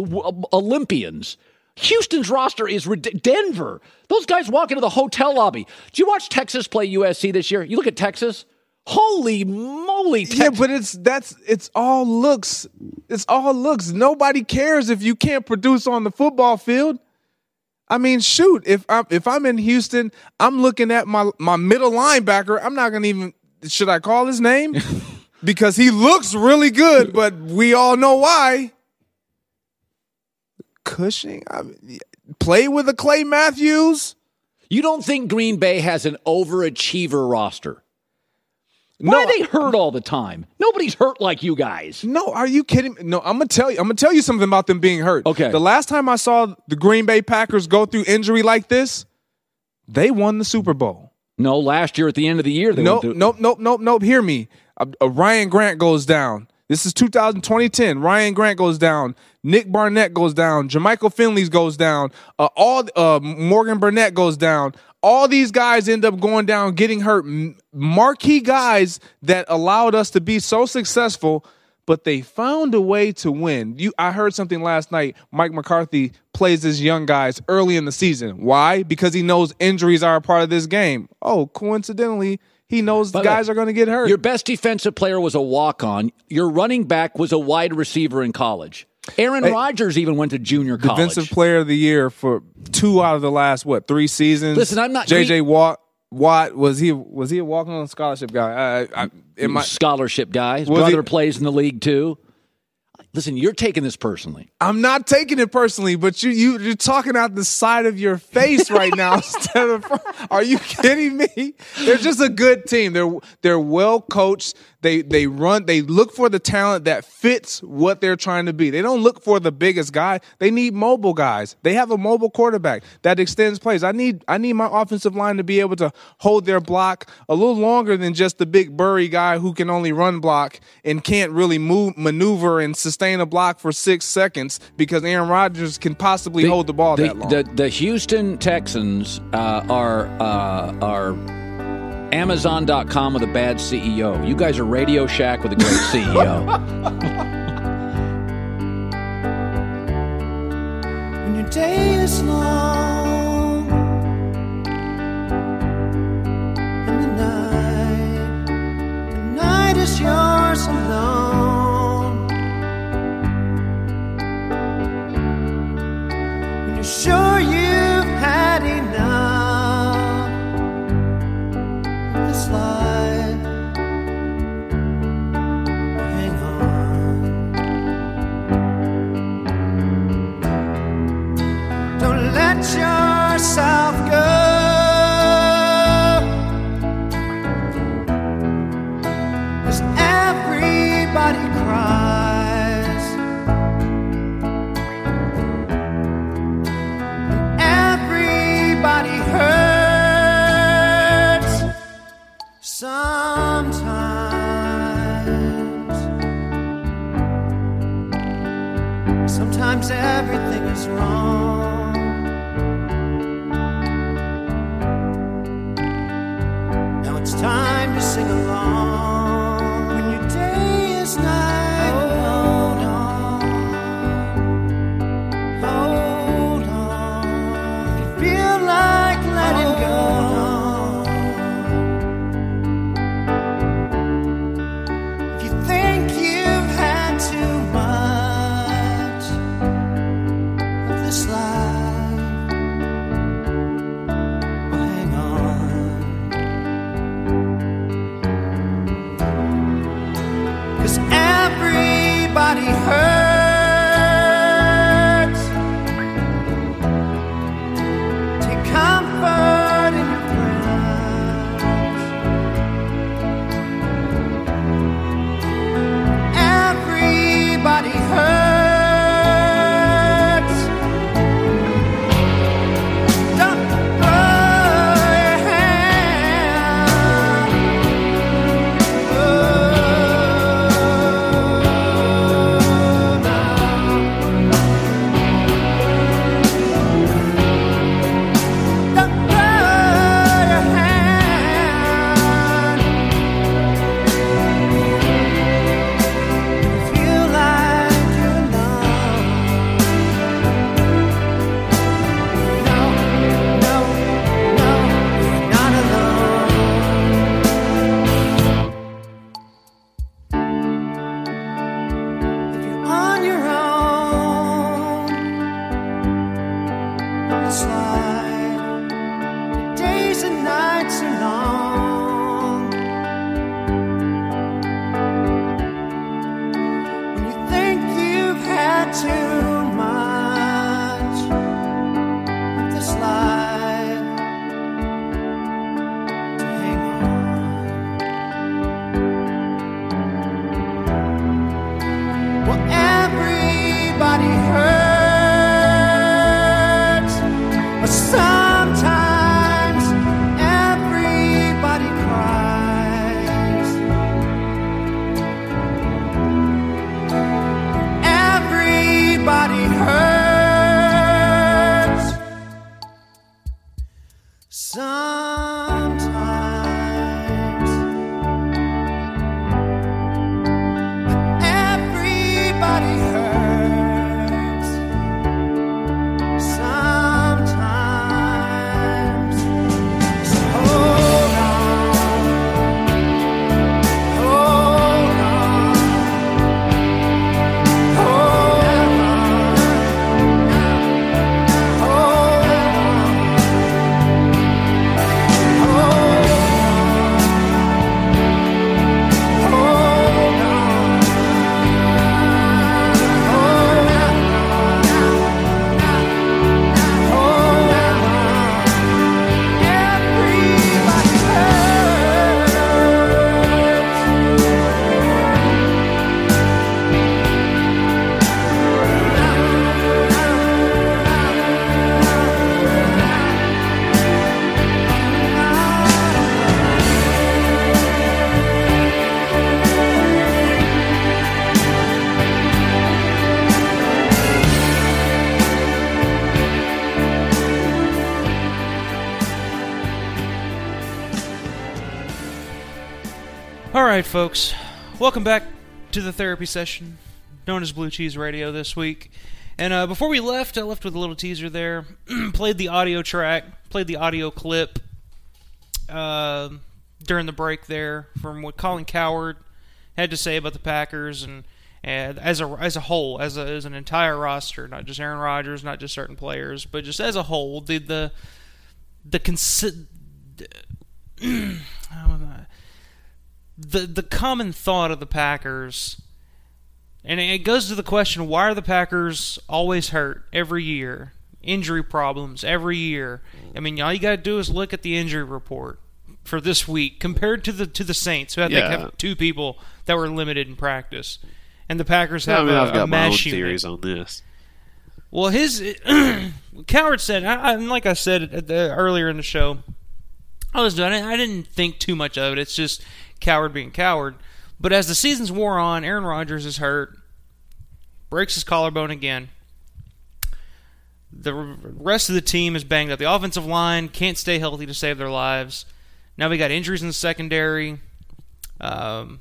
Olympians. Houston's roster is rid- Denver. Those guys walk into the hotel lobby. Did you watch Texas play USC this year? You look at Texas. Holy moly! Yeah, but it's that's it's all looks. It's all looks. Nobody cares if you can't produce on the football field. I mean, shoot, if I'm if I'm in Houston, I'm looking at my my middle linebacker. I'm not gonna even should I call his name? because he looks really good, but we all know why. Cushing, I mean, play with a Clay Matthews. you don't think Green Bay has an overachiever roster? Why are they hurt all the time? Nobody's hurt like you guys. No, are you kidding? me? No, I'm gonna tell you. I'm gonna tell you something about them being hurt. Okay. The last time I saw the Green Bay Packers go through injury like this, they won the Super Bowl. No, last year at the end of the year, they Nope, nope, nope, nope, nope. Hear me. Uh, uh, Ryan Grant goes down. This is 2000, 2010. Ryan Grant goes down. Nick Barnett goes down. Jermichael Finley's goes down. Uh, all uh, Morgan Burnett goes down. All these guys end up going down, getting hurt. Marquee guys that allowed us to be so successful, but they found a way to win. You, I heard something last night. Mike McCarthy plays his young guys early in the season. Why? Because he knows injuries are a part of this game. Oh, coincidentally, he knows the guys are going to get hurt. Your best defensive player was a walk on. Your running back was a wide receiver in college. Aaron Hey, Rodgers even went to junior college. Defensive player of the year for two out of the last what three seasons. Listen, I'm not- JJ Watt. Watt was he was he a walk on scholarship guy? I, I, might, scholarship guy. His Was he- brother plays in the league too. Listen, you're taking this personally. I'm not taking it personally, but you you you're talking out the side of your face right now instead of. Are you kidding me? They're just a good team. They're they're well coached. They they run. They look for the talent that fits what they're trying to be. They don't look for the biggest guy. They need mobile guys. They have a mobile quarterback that extends plays. I need I need my offensive line to be able to hold their block a little longer than just the big burry guy who can only run block and can't really move maneuver and sustain a block for six seconds because Aaron Rodgers can possibly hold the ball the, that long. The, the Houston Texans uh, are uh, are Amazon.com with a bad CEO. You guys are Radio Shack with a great CEO. When your day is long and the night, the night is yours alone. When you're sure you've Don't let yourself right, folks. Welcome back to the therapy session known as Blue Cheese Radio this week. And uh, before we left, I left with a little teaser there. played the audio track, played the audio clip uh, during the break there from what Colin Cowherd had to say about the Packers and, and as a as a whole, as a, as an entire roster, not just Aaron Rodgers, not just certain players, but just as a whole, the the the consi- the the common thought of the Packers, and it goes to the question: Why are the Packers always hurt every year? Injury problems every year. I mean, all you got to do is look at the injury report for this week compared to the to the Saints, who had Yeah. have two people that were limited in practice, and the Packers I have mean, a, a mash unit. on this. Well, his Cowherd said, I, I, and like I said at the, earlier in the show, I was doing. I didn't think too much of it. It's just Cowherd being Cowherd. But as the seasons wore on, Aaron Rodgers is hurt, breaks his collarbone again. The rest of the team is banged up. The offensive line can't stay healthy to save their lives. Now we got injuries in the secondary. Um,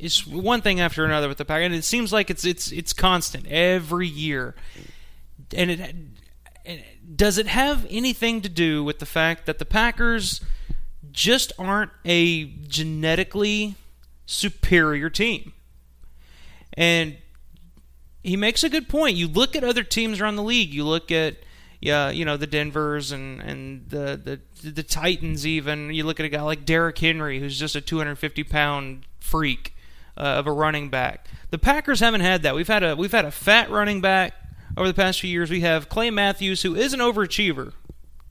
it's one thing after another with the pack, and it seems like it's it's it's constant every year. And it, and does it have anything to do with the fact that the Packers just aren't a genetically superior team? And he makes a good point. You look at other teams around the league. You look at yeah, you know the Denver's and and the the the Titans. Even you look at a guy like Derrick Henry, who's just a 250 pound freak uh, of a running back. The Packers haven't had that. We've had a we've had a fat running back over the past few years. We have Clay Matthews, who is an overachiever.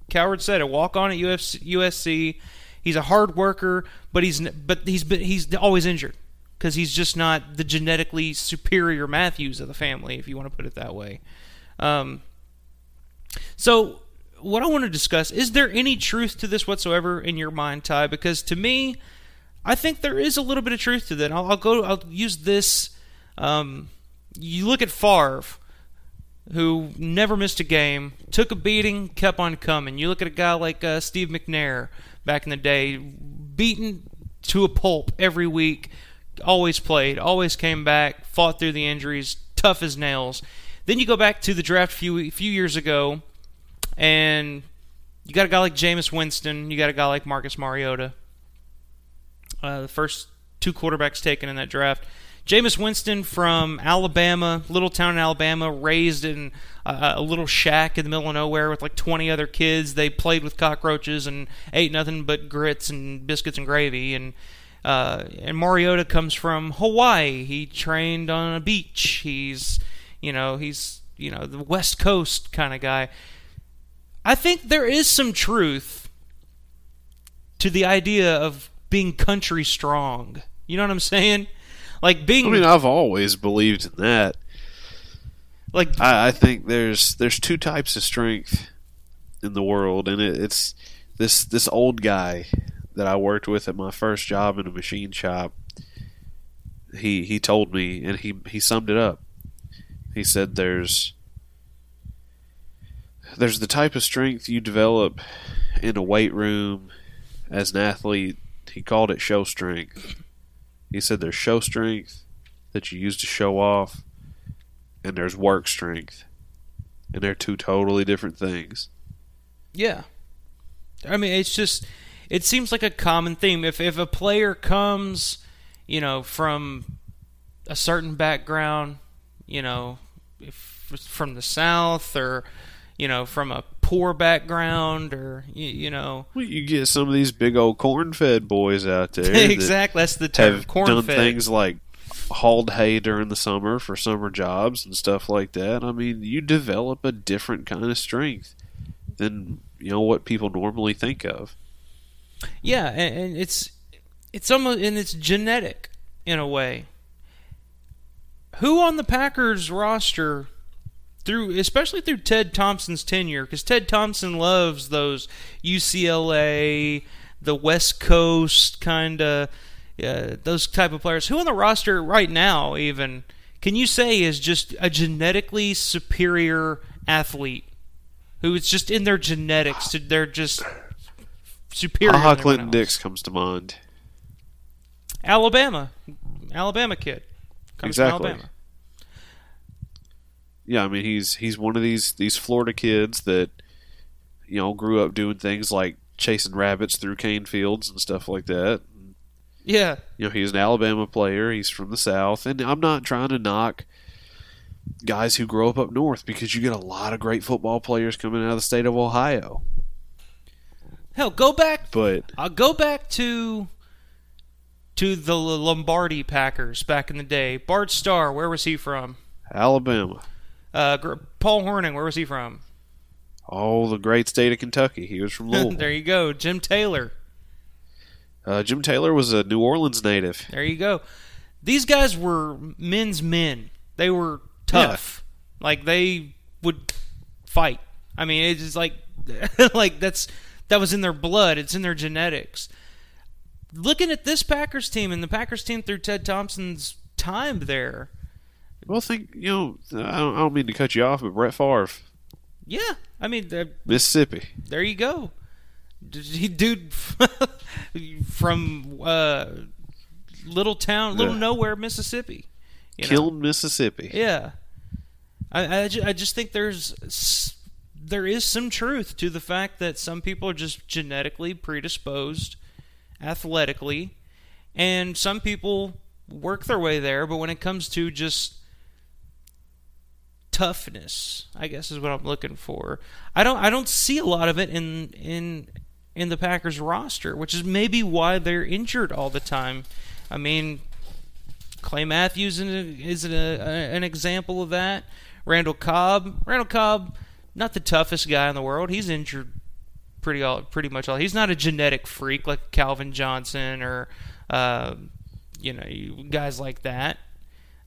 Cowherd said it. Walk on at USC. He's a hard worker, but he's but he's been, he's always injured because he's just not the genetically superior Matthews of the family, if you want to put it that way. Um, so, what I want to discuss is there any truth to this whatsoever in your mind, Ty? Because to me, I think there is a little bit of truth to that. I'll, I'll go. I'll use this. Um, you look at Favre, who never missed a game, took a beating, kept on coming. You look at a guy like uh, Steve McNair back in the day, beaten to a pulp every week, always played, always came back, fought through the injuries, tough as nails. Then you go back to the draft a few few years ago, and you got a guy like Jameis Winston, you got a guy like Marcus Mariota. Uh, the first two quarterbacks taken in that draft. Jameis Winston from Alabama, little town in Alabama, raised in a, a little shack in the middle of nowhere with like 20 other kids. They played with cockroaches and ate nothing but grits and biscuits and gravy. And uh, and Mariota comes from Hawaii. He trained on a beach. He's you know he's you know the West Coast kind of guy. I think there is some truth to the idea of being country strong. You know what I'm saying? Like being I mean, I've always believed in that. Like I, I think there's there's two types of strength in the world, and it, it's this this old guy that I worked with at my first job in a machine shop. He he told me, and he he summed it up. He said there's there's the type of strength you develop in a weight room as an athlete. He called it show strength. He said there's show strength that you use to show off, and there's work strength. And they're two totally different things. Yeah. I mean, it's just it seems like a common theme. If if a player comes, you know, from a certain background, you know, if from the south or you know, from a poor background or you, you know, Well, you get some of these big old corn-fed boys out there. that Exactly, that's the term, Have corn-fed. done things like hauled hay during the summer for summer jobs and stuff like that. I mean, you develop a different kind of strength than you know what people normally think of. Yeah, and, and it's it's almost and it's genetic in a way. Who on the Packers roster through especially through Ted Thompson's tenure cuz Ted Thompson loves those UCLA, the West Coast kind of uh, those type of players. Who on the roster right now even can you say is just a genetically superior athlete who is just in their genetics they're just superior than Clinton? Dix comes to mind. Alabama, Alabama kid comes Exactly. from Alabama. Yeah, I mean he's he's one of these these Florida kids that you know grew up doing things like chasing rabbits through cane fields and stuff like that. Yeah, You know, he's an Alabama player. He's from the South, and I'm not trying to knock guys who grow up up north because you get a lot of great football players coming out of the state of Ohio. hell, go back. But I'll go back to to the Lombardi Packers back in the day. Bart Starr, where was he from? Alabama, Uh, Paul Hornung, where was he from? oh, the great state of Kentucky. He was from Louisville. there you go. Jim Taylor. uh, Jim Taylor was a New Orleans native. There you go. These guys were men's men. They were tough. Like they would fight. I mean, it's just like like that's that was in their blood. It's in their genetics. Looking at this Packers team and the Packers team through Ted Thompson's time there. Well, think you know, I don't, I don't mean to cut you off, but Brett Favre, Yeah, I mean, Mississippi. there you go. D- He dude from uh, little town, little Yeah. nowhere, Mississippi. You know? Kiln, Mississippi. Yeah, I I, ju- I just think there's s- there is some truth to the fact that some people are just genetically predisposed, athletically, and some people work their way there. But when it comes to just toughness, I guess is what I'm looking for. I don't I don't see a lot of it in in in the Packers roster, which is maybe why they're injured all the time. I mean, Clay Matthews is an, a, an example of that. Randall Cobb, Randall Cobb, not the toughest guy in the world. He's injured pretty all, pretty much all. He's not a genetic freak like Calvin Johnson or uh, you know guys like that.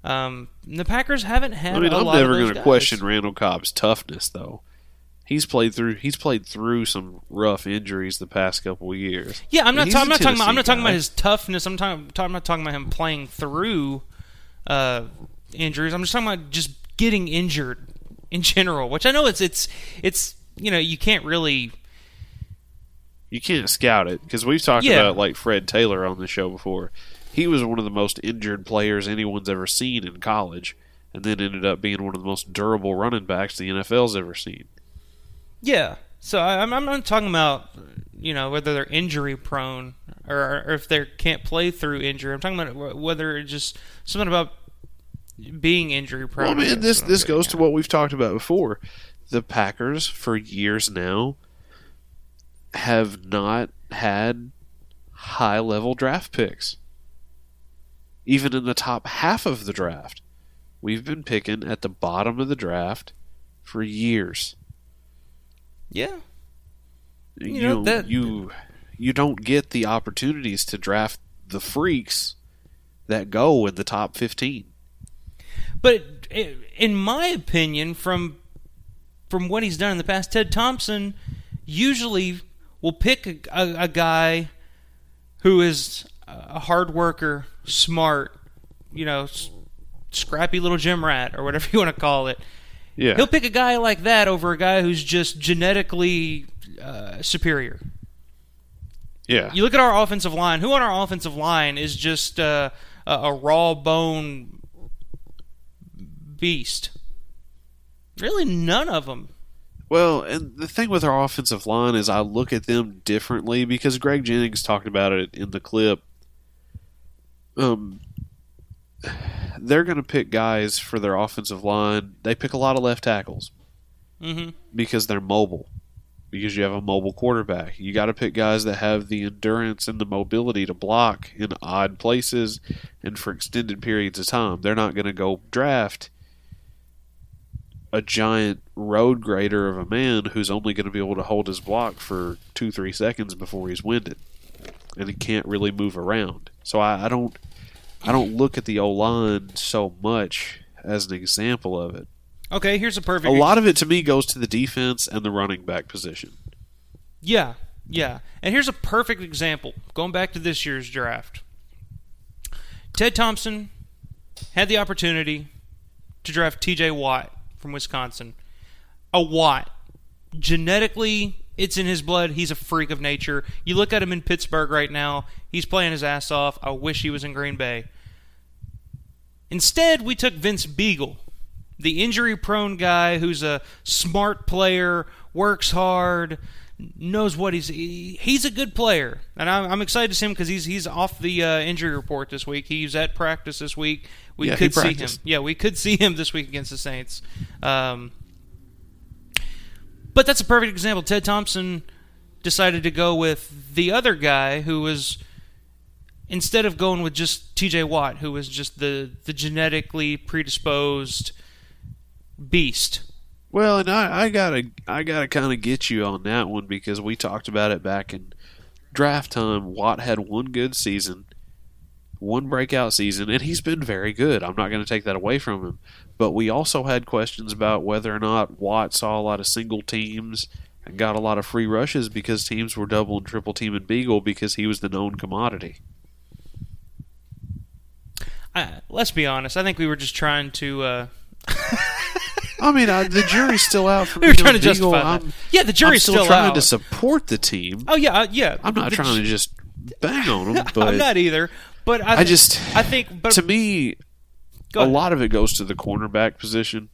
Um, the Packers haven't had. I mean, I'm never going to question Randall Cobb's toughness, though. He's played through. He's played through some rough injuries the past couple years. Yeah, I'm not. Ta- I'm not talking about. I'm not talking about his toughness. I'm talking. I'm not talking about him playing through uh, injuries. I'm just talking about just getting injured in general. Which I know it's it's it's you know you can't really. You can't scout it because we've talked Yeah. about like Fred Taylor on the show before. He was one of the most injured players anyone's ever seen in college, and then ended up being one of the most durable running backs the NFL's ever seen. Yeah. So I, I'm I'm not talking about you know whether they're injury prone or, or if they can't play through injury. I'm talking about whether it's just something about being injury prone. Well, I man, guess this I'm this goes at. to what we've talked about before. The Packers for years now have not had high level draft picks. Even in the top half of the draft, we've been picking at the bottom of the draft for years. Yeah. You You know, that- you you don't get the opportunities to draft the freaks that go in the top fifteen. But in my opinion, from from what he's done in the past, Ted Thompson usually will pick a, a, a guy who is a hard worker, smart, you know, s- scrappy little gym rat or whatever you want to call it. Yeah. He'll pick a guy like that over a guy who's just genetically uh, superior. Yeah. You look at our offensive line. Who on our offensive line is just uh, a, a raw bone beast? Really, none of them. Well, and the thing with our offensive line is I look at them differently because Greg Jennings talked about it in the clip. Um, they're going to pick guys for their offensive line. They pick a lot of left tackles Mm-hmm. because they're mobile. Because you have a mobile quarterback, you got to pick guys that have the endurance and the mobility to block in odd places and for extended periods of time. They're not going to go draft a giant road grader of a man who's only going to be able to hold his block for two, three seconds before he's winded, and he can't really move around. So I, I don't, I don't look at the O line so much as an example of it. Okay, here's a perfect. A lot of it to me goes to the defense and the running back position. Yeah, yeah. And here's a perfect example. Going back to this year's draft, Ted Thompson had the opportunity to draft T.J. Watt from Wisconsin. A Watt, genetically It's in his blood. He's a freak of nature. You look at him in Pittsburgh right now. He's playing his ass off. I wish he was in Green Bay. Instead, we took Vince Biegel, the injury prone guy who's a smart player, works hard, knows what he's he's a good player, and I'm, I'm excited to see him because he's he's off the uh, injury report this week. He's at practice this week. We Yeah, could see him. Yeah, we could see him this week against the Saints. Um, but that's a perfect example. Ted Thompson decided to go with the other guy who was instead of going with just T.J. Watt, who was just the the genetically predisposed beast. Well, and I, I gotta I gotta kind of get you on that one because we talked about it back in draft time. Watt had one good season, one breakout season, and he's been very good. I'm not going to take that away from him. But we also had questions about whether or not Watt saw a lot of single teams and got a lot of free rushes because teams were double and triple teaming Biegel because he was the known commodity. I, let's be honest. I think we were just trying to. Uh, I mean, I, the jury's still out for We were trying to Biegel. justify that. I'm, Yeah, the jury's I'm still, still trying out. to support the team. oh yeah, uh, yeah. I'm not The trying to just bang on them, but I'm not either. But I, I just, I think, but to me, a lot of it goes to the cornerback position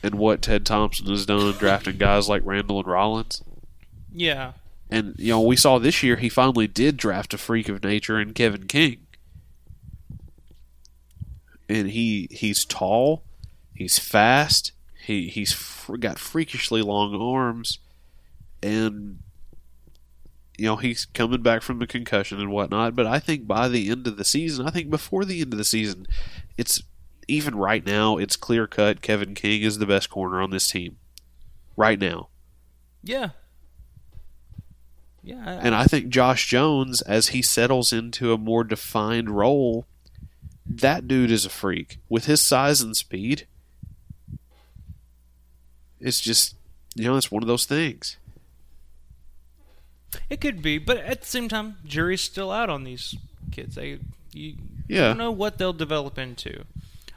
and what Ted Thompson has done drafting guys like Randall and Rollins. yeah, And you know, we saw this year he finally did draft a freak of nature in Kevin King. And he he's tall, he's fast, he he's got freakishly long arms, and you know he's coming back from the concussion and whatnot. But I think by the end of the season, I think before the end of the season, it's even right now it's clear cut. Kevin King is the best corner on this team, right now. yeah, yeah. I- And I think Josh Jones, as he settles into a more defined role, that dude is a freak. With his size and speed, it's just, you know, it's one of those things. It could be, but at the same time, jury's still out on these kids. They you Yeah. don't know what they'll develop into.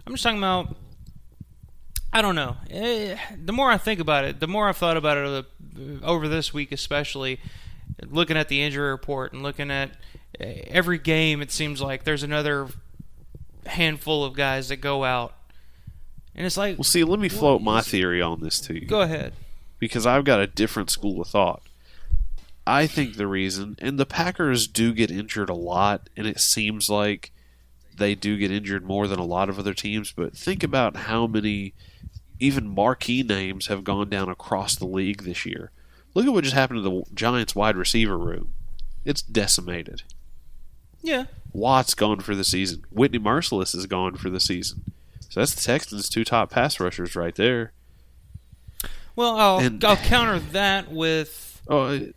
I'm just talking about. I don't know. Eh, the more I think about it, the more I've thought about it over, the, over this week, especially looking at the injury report and looking at eh, every game. It seems like there's another handful of guys that go out, and it's like, Well, see, let me float my theory on this to you. go ahead. because I've got a different school of thought. I think the reason, and the Packers do get injured a lot, and it seems like they do get injured more than a lot of other teams, but think about how many even marquee names have gone down across the league this year. Look at what just happened to the Giants wide receiver room. It's decimated. Yeah, Watt's gone for the season. Whitney Mercilus is gone for the season. So that's the Texans' two top pass rushers right there. Well, I'll, And- I'll counter that with Oh,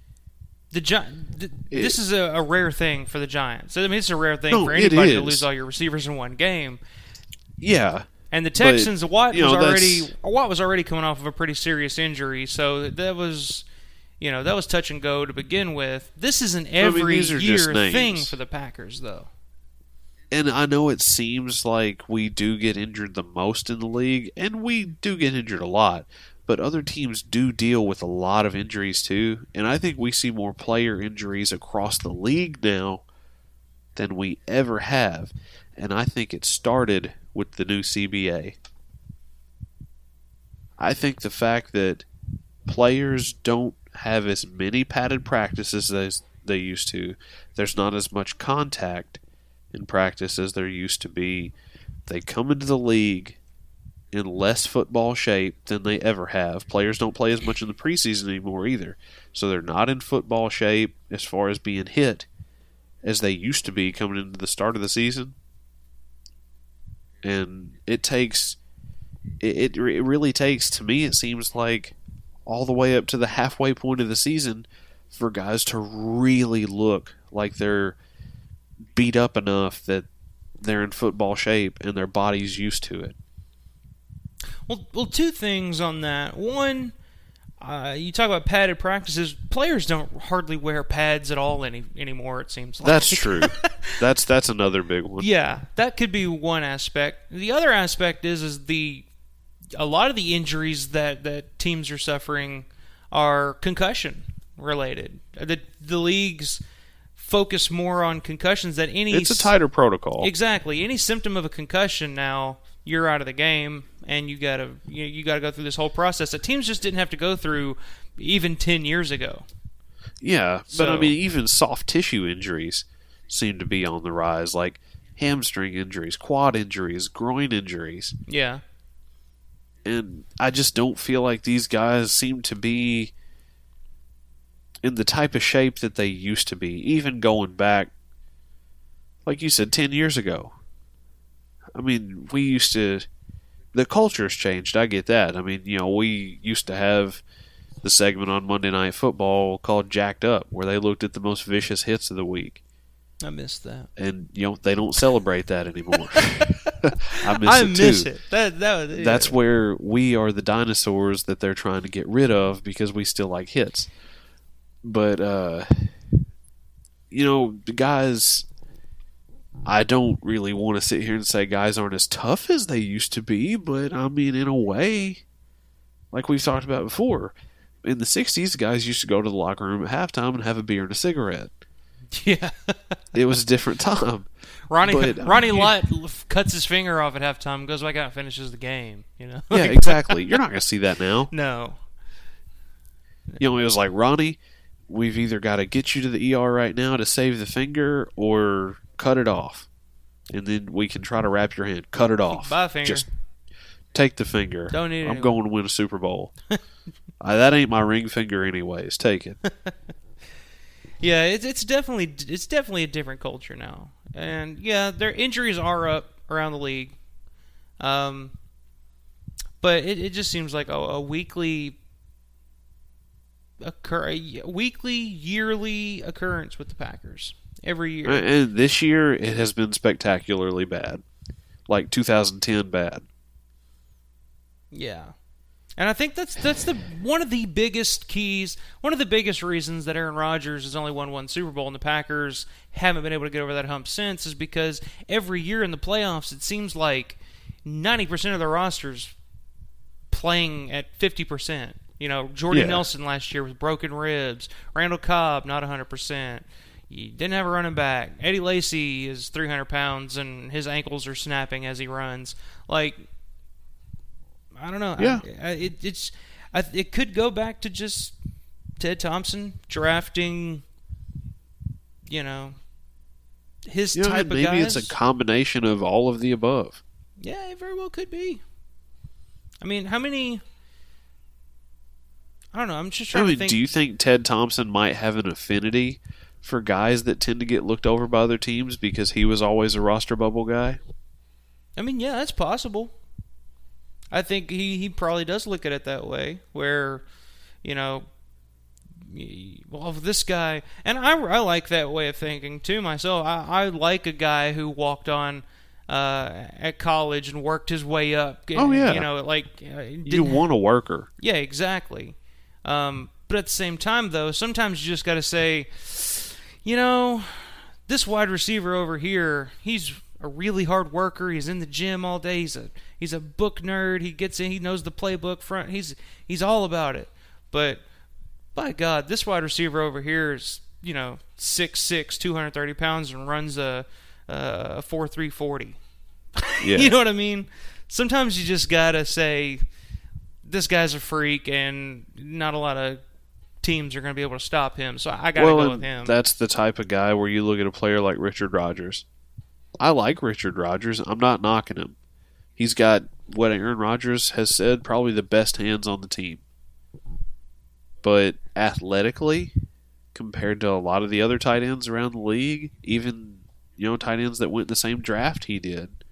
the Gi- th- This is a, a rare thing for the Giants. I mean, it's a rare thing No, for anybody to lose all your receivers in one game. yeah. And the But, Texans, Watt you was know, already Watt was already coming off of a pretty serious injury, so that was, you know, that was touch and go to begin with. This is an every are just year thing for the Packers, though. and I know it seems like we do get injured the most in the league, and we do get injured a lot, but other teams do deal with a lot of injuries too, and I think we see more player injuries across the league now than we ever have, and I think it started with the new CBA. I think the fact that players don't have as many padded practices as they used to, there's not as much contact in practice as there used to be. They come into the league in less football shape than they ever have. Players don't play as much in the preseason anymore either. So they're not in football shape as far as being hit as they used to be coming into the start of the season. And it takes it, it, really takes to me it seems like all the way up to the halfway point of the season for guys to really look like they're beat up enough that they're in football shape and their body's used to it. Well, well, two things on that. One, uh, you talk about padded practices. Players don't hardly wear pads at all any anymore. It seems like That's true. that's that's another big one. Yeah, that could be one aspect. The other aspect is is the a lot of the injuries that that teams are suffering are concussion. related. The the leagues focus more on concussions than any. It's a tighter protocol. Exactly. Any symptom of a concussion now, you're out of the game, and you gotta you, you gotta go through this whole process that teams just didn't have to go through even ten years ago. Yeah, but I mean, even soft tissue injuries seem to be on the rise, like hamstring injuries, quad injuries, groin injuries. Yeah. And I just don't feel like these guys seem to be in the type of shape that they used to be, even going back, like you said, 10 years ago. I mean, we used to. The culture's changed. I get that. I mean, you know, we used to have the segment on Monday Night Football called Jacked Up, where they looked at the most vicious hits of the week. I miss that. And, you know, they don't celebrate that anymore. I miss I it miss too. it. That that yeah. That's where we are the dinosaurs that they're trying to get rid of because we still like hits. But uh you know, the guys I don't really want to sit here and say guys aren't as tough as they used to be, but I mean in a way like we've talked about before. In the 60s, guys used to go to the locker room at halftime and have a beer and a cigarette. Yeah. It was a different time. Ronnie But, uh, Ronnie you- Lott cuts his finger off at halftime, goes back out and finishes the game. You know. Yeah, exactly. You're not going to see that now. No. You know, it was like Ronnie, we've either got to get you to the ER right now to save the finger or cut it off. And then we can try to wrap your hand. Cut it off. Bye, finger. Just take the finger. Don't need it I'm anymore. going to win a Super Bowl. uh, that ain't my ring finger anyways. Take it. Yeah, it's it's definitely it's definitely a different culture now, and yeah, their injuries are up around the league, um, but it, it just seems like a, a weekly occur a weekly yearly occurrence with the Packers every year. Uh, and this year, it has been spectacularly bad. Like 2010 bad. Yeah. And I think that's that's the one of the biggest keys, one of the biggest reasons that Aaron Rodgers has only won one Super Bowl and the Packers haven't been able to get over that hump since is because every year in the playoffs it seems like 90% of the rosters playing at 50%. You know, Jordan Yeah. Nelson last year with broken ribs, Randall Cobb not 100%. You didn't have a running back. Eddie Lacy is 300 pounds and his ankles are snapping as he runs. Like I don't know. Yeah. I, I, it, it's I, it could go back to just Ted Thompson drafting, you know, his You know, type of maybe guys. it's a combination of all of the above. yeah, it very well could be. I mean, how many? I don't know. I'm just trying I mean, to think. do you think Ted Thompson might have an affinity for guys that tend to get looked over by other teams because he was always a roster bubble guy? I mean, yeah, that's possible. I think he, he probably does look at it that way, where, you know, well, this guy, and I, I like that way of thinking too myself. I, I like a guy who walked on uh, at college and worked his way up. Oh, yeah. you know, like uh, You want a worker. yeah, exactly. Um, but at the same time, though, sometimes you just got to say, you know, this wide receiver over here, he's a really hard worker. He's in the gym all day. He's a he's a book nerd. He gets in. He knows the playbook front. He's he's all about it. But by God, this wide receiver over here is you know six six, two hundred thirty pounds, and runs a a four three forty. Yeah. you know what I mean? Sometimes you just gotta say, this guy's a freak, and not a lot of teams are going to be able to stop him. So I got to well, go with him. that's the type of guy where you look at a player like Richard Rodgers. I like Richard Rodgers. I'm not knocking him. He's got what Aaron Rodgers has said, probably the best hands on the team. But athletically, compared to a lot of the other tight ends around the league, even you know tight ends that went the same draft he did,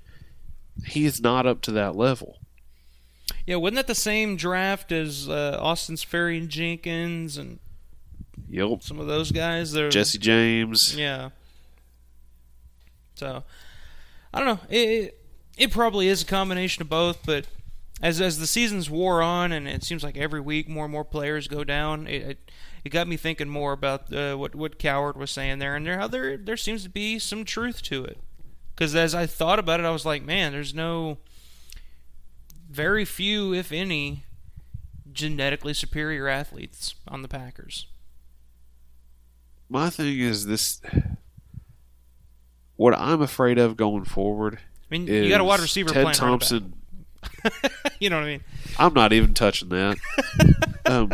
he is not up to that level. Yeah, wasn't that the same draft as uh, Austin Seferian-Jenkins and Yep. some of those guys? They're, Jesse James. Yeah. So I don't know. It, it it probably is a combination of both, but as as the seasons wore on, and it seems like every week more and more players go down, it it, it got me thinking more about uh, what what Cowherd was saying there, and there how there there seems to be some truth to it. Because as I thought about it, I was like, man, there's no very few, if any, genetically superior athletes on the Packers. my thing is this. What I'm afraid of going forward. I mean, you got a wide receiver Ted playing running back. Thompson. you know what I mean? I'm not even touching that. um,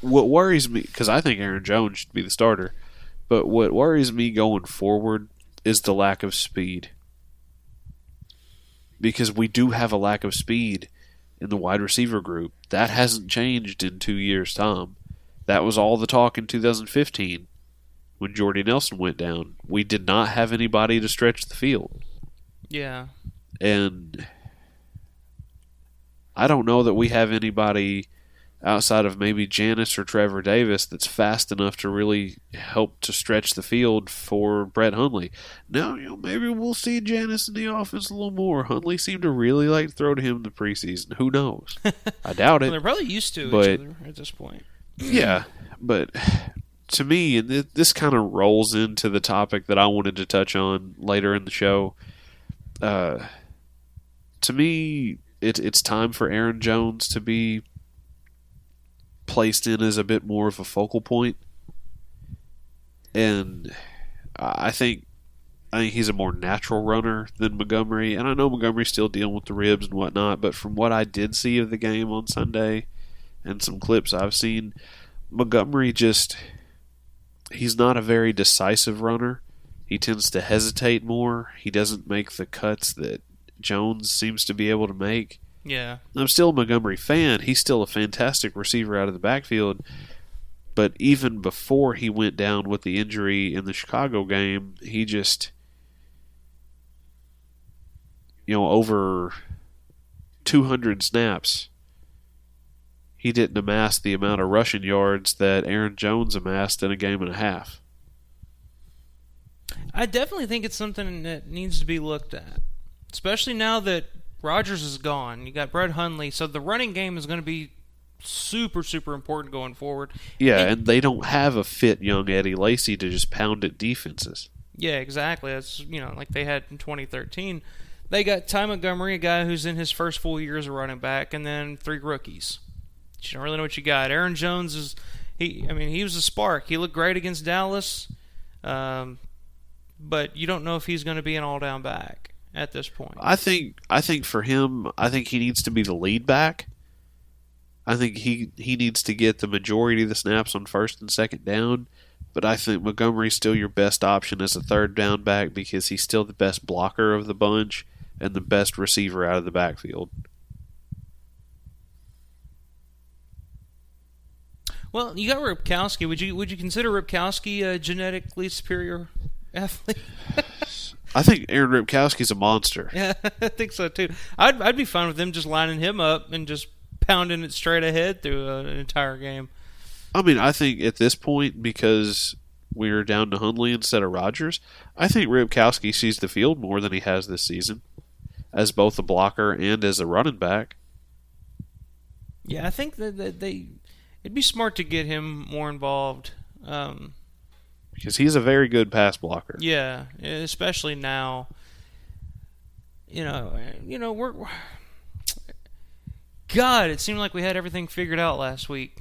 what worries me, because I think Aaron Jones should be the starter, but what worries me going forward is the lack of speed. Because we do have a lack of speed in the wide receiver group. That hasn't changed in two years' time. That was all the talk in 2015 when Jordy Nelson went down. We did not have anybody to stretch the field. Yeah. And I don't know that we have anybody outside of maybe Janis or Trevor Davis that's fast enough to really help to stretch the field for Brett Hundley. Now, you know, maybe we'll see Janis in the offense a little more. Hundley seemed to really like to throw to him in the preseason. Who knows? I doubt it. Well, they're probably used to but- each other at this point. yeah, but to me, and th- this kind of rolls into the topic that I wanted to touch on later in the show. Uh, to me, it, it's time for Aaron Jones to be placed in as a bit more of a focal point, and I think I think he's a more natural runner than Montgomery. And I know Montgomery's still dealing with the ribs and whatnot, but from what I did see of the game on Sunday and some clips I've seen, Montgomery just he's not a very decisive runner. He tends to hesitate more. He doesn't make the cuts that Jones seems to be able to make. Yeah. I'm still a Montgomery fan. He's still a fantastic receiver out of the backfield. But even before he went down with the injury in the Chicago game, he just, you know, over 200 snaps, he didn't amass the amount of rushing yards that Aaron Jones amassed in a game and a half. I definitely think it's something that needs to be looked at, especially now that Rodgers is gone. You got Brett Hundley, so the running game is going to be super, super important going forward. Yeah, and they don't have a fit young Eddie Lacy to just pound at defenses. Yeah, exactly. That's you know like they had in 2013. They got Ty Montgomery, a guy who's in his first full year as a running back, and then three rookies. You don't really know what you got. Aaron Jones is he. I mean, he was a spark. He looked great against Dallas, um, but you don't know if he's going to be an all-down back at this point. I think I think for him, I think he needs to be the lead back. I think he he needs to get the majority of the snaps on first and second down. But I think Montgomery's still your best option as a third down back because he's still the best blocker of the bunch and the best receiver out of the backfield. Well, you got Ripkowski. Would you would you consider Ripkowski a genetically superior athlete? I think Aaron Ripkowski's a monster. Yeah, I think so too. I'd I'd be fine with them just lining him up and just pounding it straight ahead through uh, an entire game. I mean, I think at this point, because we're down to Hundley instead of Rodgers, I think Ripkowski sees the field more than he has this season, as both a blocker and as a running back. Yeah, I think that, that they it'd be smart to get him more involved. Um, Because he's a very good pass blocker. yeah, especially now. You know, you know we're. God, it seemed like we had everything figured out last week.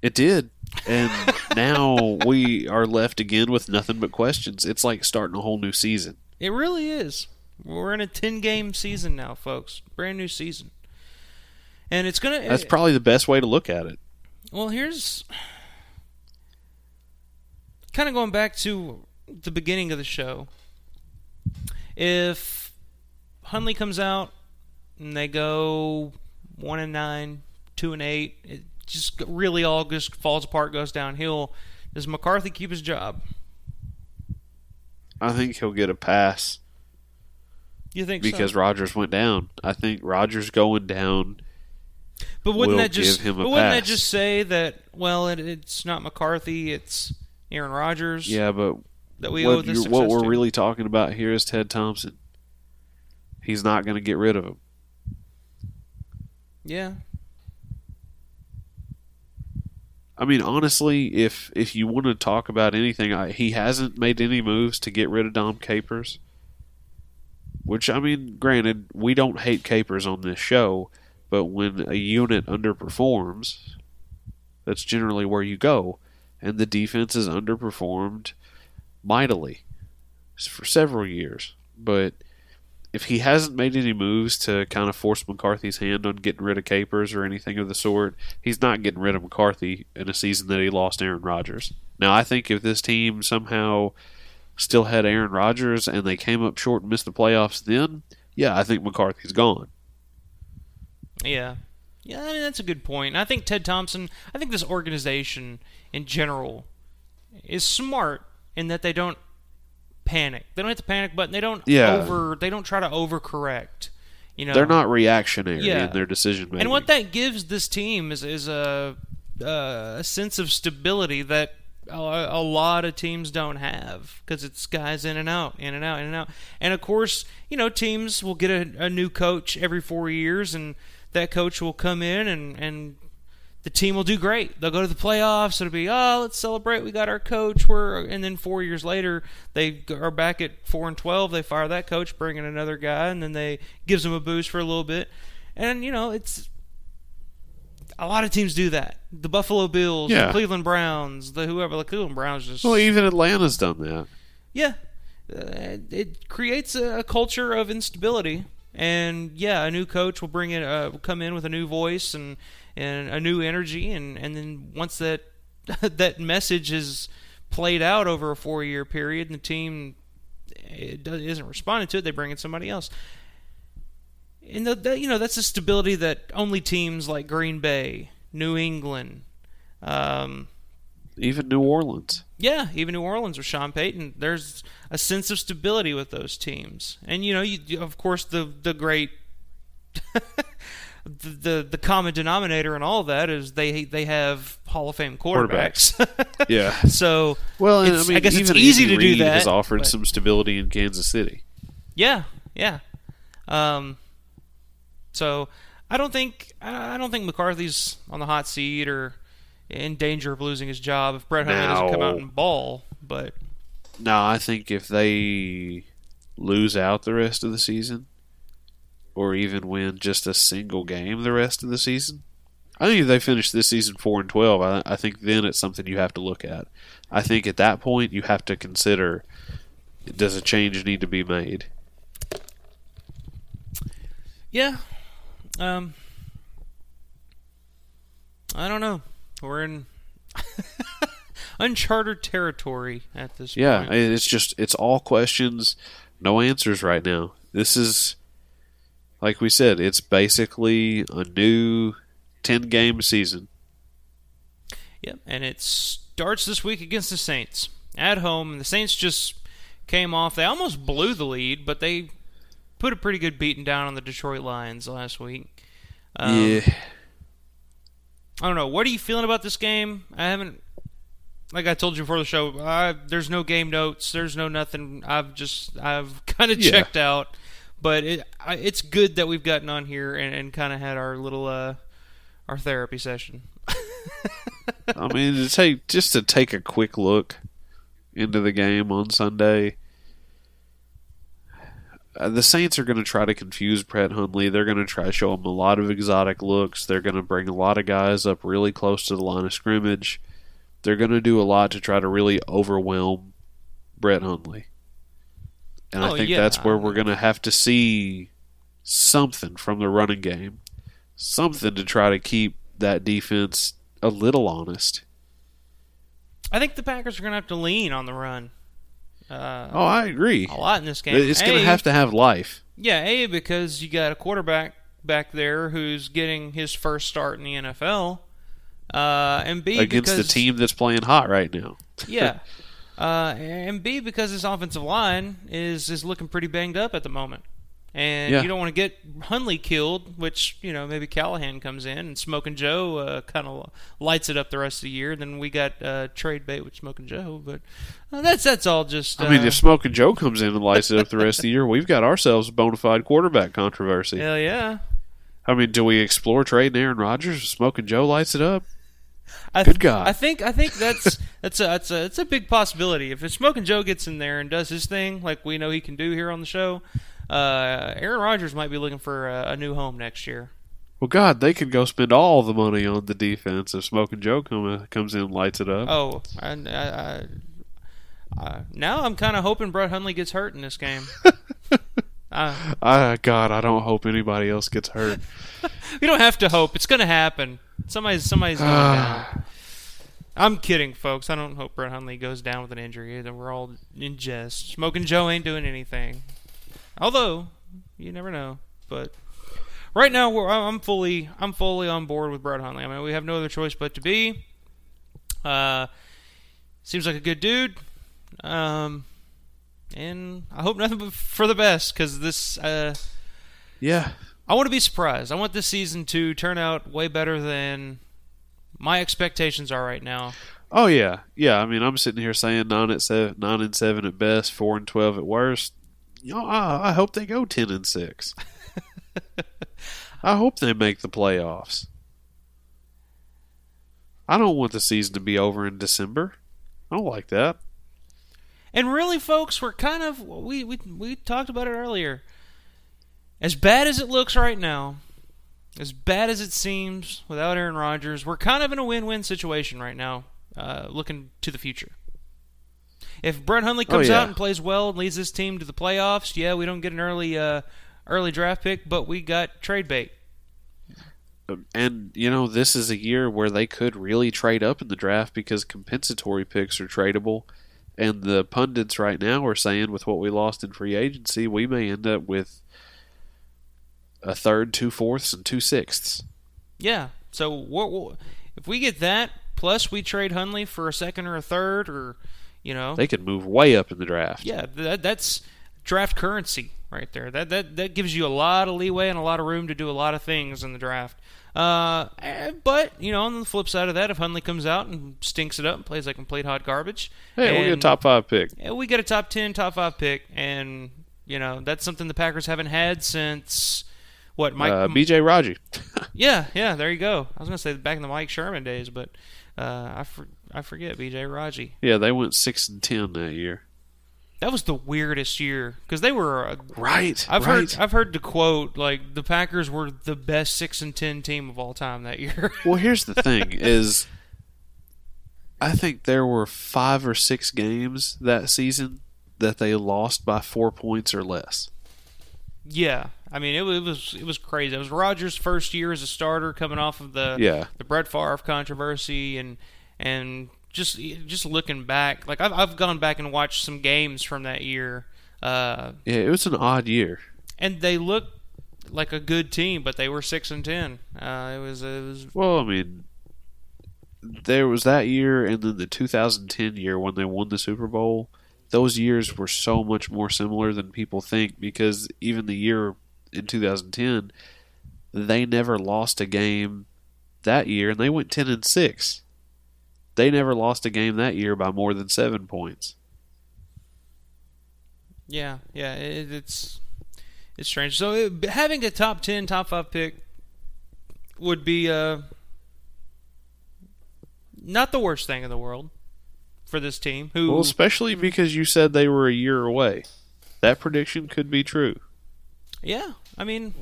It did. And now we are left again with nothing but questions. It's like starting a whole new season. It really is. We're in a ten game season now, folks. Brand new season. And it's gonna That's probably the best way to look at it. Well, here's kind of going back to the beginning of the show. If Hundley comes out and they go one and nine, two and eight, it just really all just falls apart, goes downhill. Does McCarthy keep his job? I think he'll get a pass You think because so? Rodgers went down. I think Rodgers going down. But wouldn't that just give him a but wouldn't that just say that well it, it's not McCarthy, it's Aaron Rodgers? Yeah, but that we owe what, this what we're to? really talking about here is Ted Thompson. He's not going to get rid of him. Yeah. I mean, honestly, if if you want to talk about anything, I, he hasn't made any moves to get rid of Dom Capers. Which I mean, granted, we don't hate Capers on this show, but when a unit underperforms, that's generally where you go. And the defense has underperformed mightily for several years. But if he hasn't made any moves to kind of force McCarthy's hand on getting rid of Capers or anything of the sort, he's not getting rid of McCarthy in a season that he lost Aaron Rodgers. Now, I think if this team somehow still had Aaron Rodgers and they came up short and missed the playoffs then, yeah, I think McCarthy's gone. Yeah. Yeah, I mean that's a good point. I think Ted Thompson, I think this organization in general is smart in that they don't panic. They don't hit the panic button. They don't Yeah. over they don't try to overcorrect. You know. They're not reactionary Yeah. in their decision making. And what that gives this team is is a a sense of stability that a, a lot of teams don't have because it's guys in and out, in and out, in and out. And of course, you know, teams will get a, a new coach every four years, and that coach will come in and and the team will do great. They'll go to the playoffs. It'll be oh, let's celebrate. We got our coach. We're and then four years later they are back at four and twelve. They fire that coach, bring in another guy, and then they gives them a boost for a little bit. And you know it's a lot of teams do that. The Buffalo Bills, Yeah. the Cleveland Browns, the whoever. The Cleveland Browns just well, even Atlanta's done that. yeah, uh, it creates a, a culture of instability. And yeah, a new coach will bring in, uh, will come in with a new voice and and a new energy, and and then once that that message is played out over a four year period, and the team it does, isn't responding to it, they bring in somebody else. And the, the, you know that's a stability that only teams like Green Bay, New England, um, Even New Orleans. yeah, even New Orleans with Sean Payton, there's a sense of stability with those teams, and you know, you, you- of course, the the great, the, the the common denominator in all of that is they they have Hall of Fame quarterbacks. Yeah. so Well, and it's- I mean, guess it's even easy Andy to do Reid that. Has offered but- some stability in Kansas City. Yeah, yeah. Um, so I don't think I I don't think McCarthy's on the hot seat or in danger of losing his job if Brett Hundley doesn't come out Now- and ball. But No, I think if they lose out the rest of the season, or even win just a single game the rest of the season, I think if they finish this season four and twelve, I, I think then it's something you have to look at. I think at that point you have to consider: does a change need to be made? Yeah. Um I don't know. We're in uncharted territory at this Yeah, point. it's just it's all questions, no answers right now. This is like we said, it's basically a new ten game season. Yep, and it starts this week against the Saints at home. And the Saints just came off. They almost blew the lead, but they put a pretty good beating down on the Detroit Lions last week. Um, yeah. I don't know. What are you feeling about this game? I haven't, like I told you before the show. I, there's no game notes. There's no nothing. I've just I've kind of Yeah. checked out. But it I, it's good that we've gotten on here and, and kind of had our little uh our therapy session. I mean, to take just to take a quick look into the game on Sunday. Uh, the Saints are going to try to confuse Brett Hundley. They're going to try to show him a lot of exotic looks. They're going to bring a lot of guys up really close to the line of scrimmage. They're going to do a lot to try to really overwhelm Brett Hundley. And Oh, I think yeah. that's where we're going to have to see something from the running game. Something to try to keep that defense a little honest. I think the Packers are going to have to lean on the run. Uh, Oh, I agree. a lot in this game. It's going to have to have life. Yeah, A, because you got a quarterback back there who's getting his first start in the NFL. Uh, and B, against because, the team that's playing hot right now. yeah. Uh, and B, because his offensive line is, is looking pretty banged up at the moment. And Yeah. you don't want to get Hundley killed, which, you know, maybe Callahan comes in and Smoking Joe uh, kind of lights it up the rest of the year. Then we got uh, trade bait with Smoking Joe. But uh, that's that's all just. Uh, I mean, if Smoking Joe comes in and lights it up the rest of the year, we've got ourselves a bona fide quarterback controversy. Hell yeah. I mean, do we explore trading Aaron Rodgers if Smoking Joe lights it up? I Good God. I think I think that's that's a that's a it's a big possibility. If Smoking Joe gets in there and does his thing like we know he can do here on the show, uh, Aaron Rodgers might be looking for a, a new home next year. Well, God, they could go spend all the money on the defense if Smoking Joe come, comes in and lights it up. Oh, I, I, I, now I'm kind of hoping Brett Hundley gets hurt in this game. uh, I, God, I don't hope anybody else gets hurt. we don't have to hope; it's going to happen. Somebody's somebody's going down. I'm kidding, folks. I don't hope Brett Hundley goes down with an injury. We're all in jest. Smoking Joe ain't doing anything. Although, you never know. But right now, we're, I'm fully I'm fully on board with Brett Hundley. I mean, we have no other choice but to be. Uh, seems like a good dude. Um, and I hope nothing but for the best because this. Uh, yeah. I want to be surprised. I want this season to turn out way better than my expectations are right now. Oh yeah, yeah. I mean, I'm sitting here saying nine at seven, nine and seven at best, four and twelve at worst. You know, I, I hope they go ten and six. I hope they make the playoffs. I don't want the season to be over in December. I don't like that. And really, folks, we're kind of we we we talked about it earlier. As bad as it looks right now, as bad as it seems without Aaron Rodgers, we're kind of in a win-win situation right now, uh, looking to the future. If Brett Hundley comes oh, yeah. out and plays well and leads this team to the playoffs, yeah, we don't get an early uh, early draft pick, but we got trade bait. And you know, this is a year where they could really trade up in the draft because compensatory picks are tradable. And the pundits right now are saying, with what we lost in free agency, we may end up with a third, two fourths, and two sixths. Yeah. So what, what, if we get that plus we trade Hundley for a second or a third, or you know, they could move way up in the draft. Yeah, that, that's draft currency right there. That that that gives you a lot of leeway and a lot of room to do a lot of things in the draft. Uh, but you know, on the flip side of that, if Hundley comes out and stinks it up and plays like complete hot garbage, hey, we get a top five pick. We get a top ten, top five pick, and you know that's something the Packers haven't had since what Mike uh, B.J. Raji. yeah, yeah, there you go. I was gonna say back in the Mike Sherman days, but uh, I for, I forget B.J. Raji. Yeah, they went six and ten that year. That was the weirdest year because they were uh, right. I've right. heard I've heard the quote like the Packers were the best six and ten team of all time that year. well, here's the thing: is I think there were five or six games that season that they lost by four points or less. Yeah, I mean it was it was, it was crazy. It was Rodgers' first year as a starter, coming off of the yeah. the Brett Favre controversy, and and just just looking back, like I've I've gone back and watched some games from that year. Uh, yeah, it was an odd year, and they looked like a good team, but they were six and ten. Uh, it was it was well, I mean, there was that year, and then the 2010 year when they won the Super Bowl. Those years were so much more similar than people think because even the year in 2010, they never lost a game that year, and they went 10 and six. They never lost a game that year by more than seven points. Yeah, yeah, it, it's it's strange. So it, having a top ten, top five pick would be uh, not the worst thing in the world for this team. Who, well, especially because you said they were a year away. That prediction could be true. Yeah, I mean,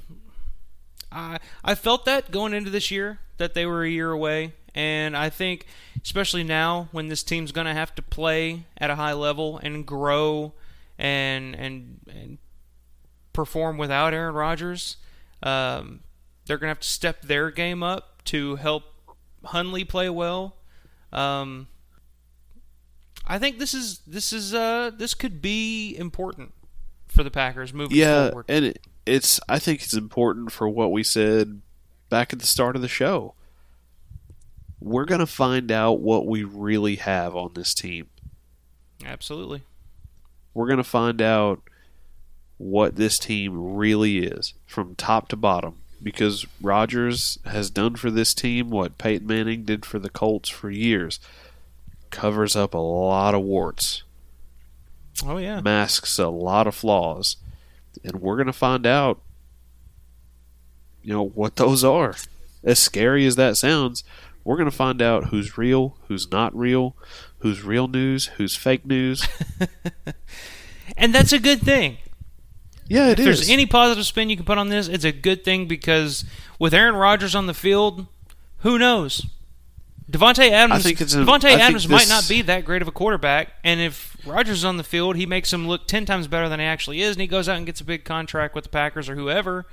I I felt that going into this year that they were a year away. And I think, especially now when this team's going to have to play at a high level and grow and and, and perform without Aaron Rodgers, um, they're going to have to step their game up to help Hundley play well. Um, I think this is this is uh, this could be important for the Packers moving yeah, forward. and it, it's I think it's important for what we said back at the start of the show we're going to find out what we really have on this team. Absolutely. We're going to find out what this team really is from top to bottom because Rodgers has done for this team what Peyton Manning did for the Colts for years. Covers up a lot of warts. Oh yeah. Masks a lot of flaws. And we're going to find out you know what those are. As scary as that sounds, we're going to find out who's real, who's not real, who's real news, who's fake news. and that's a good thing. Yeah, it if there's any positive spin you can put on this, it's a good thing because with Aaron Rodgers on the field, who knows? Davante Adams. think it's a- Davante I think Adams might not be that great of a quarterback, and if Rodgers is on the field, he makes him look ten times better than he actually is, and he goes out and gets a big contract with the Packers or whoever.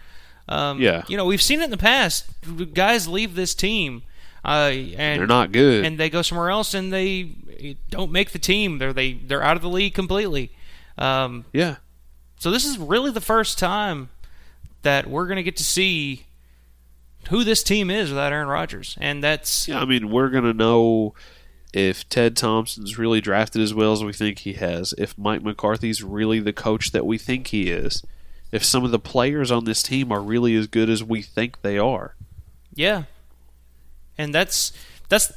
Um, Yeah. you know we've seen it in the past. Guys leave this team, uh, and They're not good. and they go somewhere else, and they don't make the team. They're they they're out of the league completely. Um, yeah. so this is really the first time that we're going to get to see who this team is without Aaron Rodgers, and that's Yeah, I mean, we're gonna know if Ted Thompson's really drafted as well as we think he has, if Mike McCarthy's really the coach that we think he is, if some of the players on this team are really as good as we think they are. yeah, and that's that's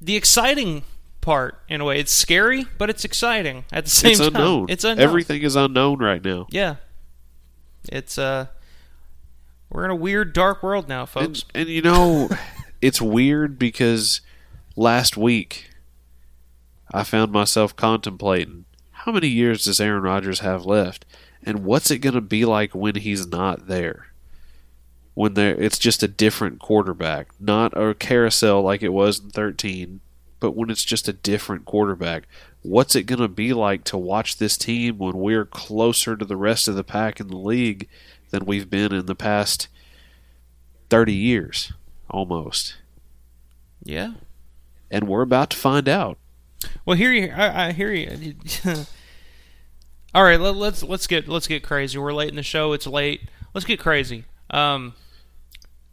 the exciting part in a way. It's scary, but it's exciting at the same it's time. unknown. It's unknown. Everything is unknown right now. Yeah, it's uh, we're in a weird, dark world now, folks. And, and you know, it's weird because last week I found myself contemplating how many years does Aaron Rodgers have left, and what's it going to be like when he's not there? When there, it's just a different quarterback, not a carousel like it was in thirteen, but when it's just a different quarterback. What's it going to be like to watch this team when we're closer to the rest of the pack in the league than we've been in the past 30 years almost yeah. and we're about to find out Well, here you, I, I hear you. All right, let, let's let's get let's get crazy. We're late in the show. It's late. Let's get crazy. Um,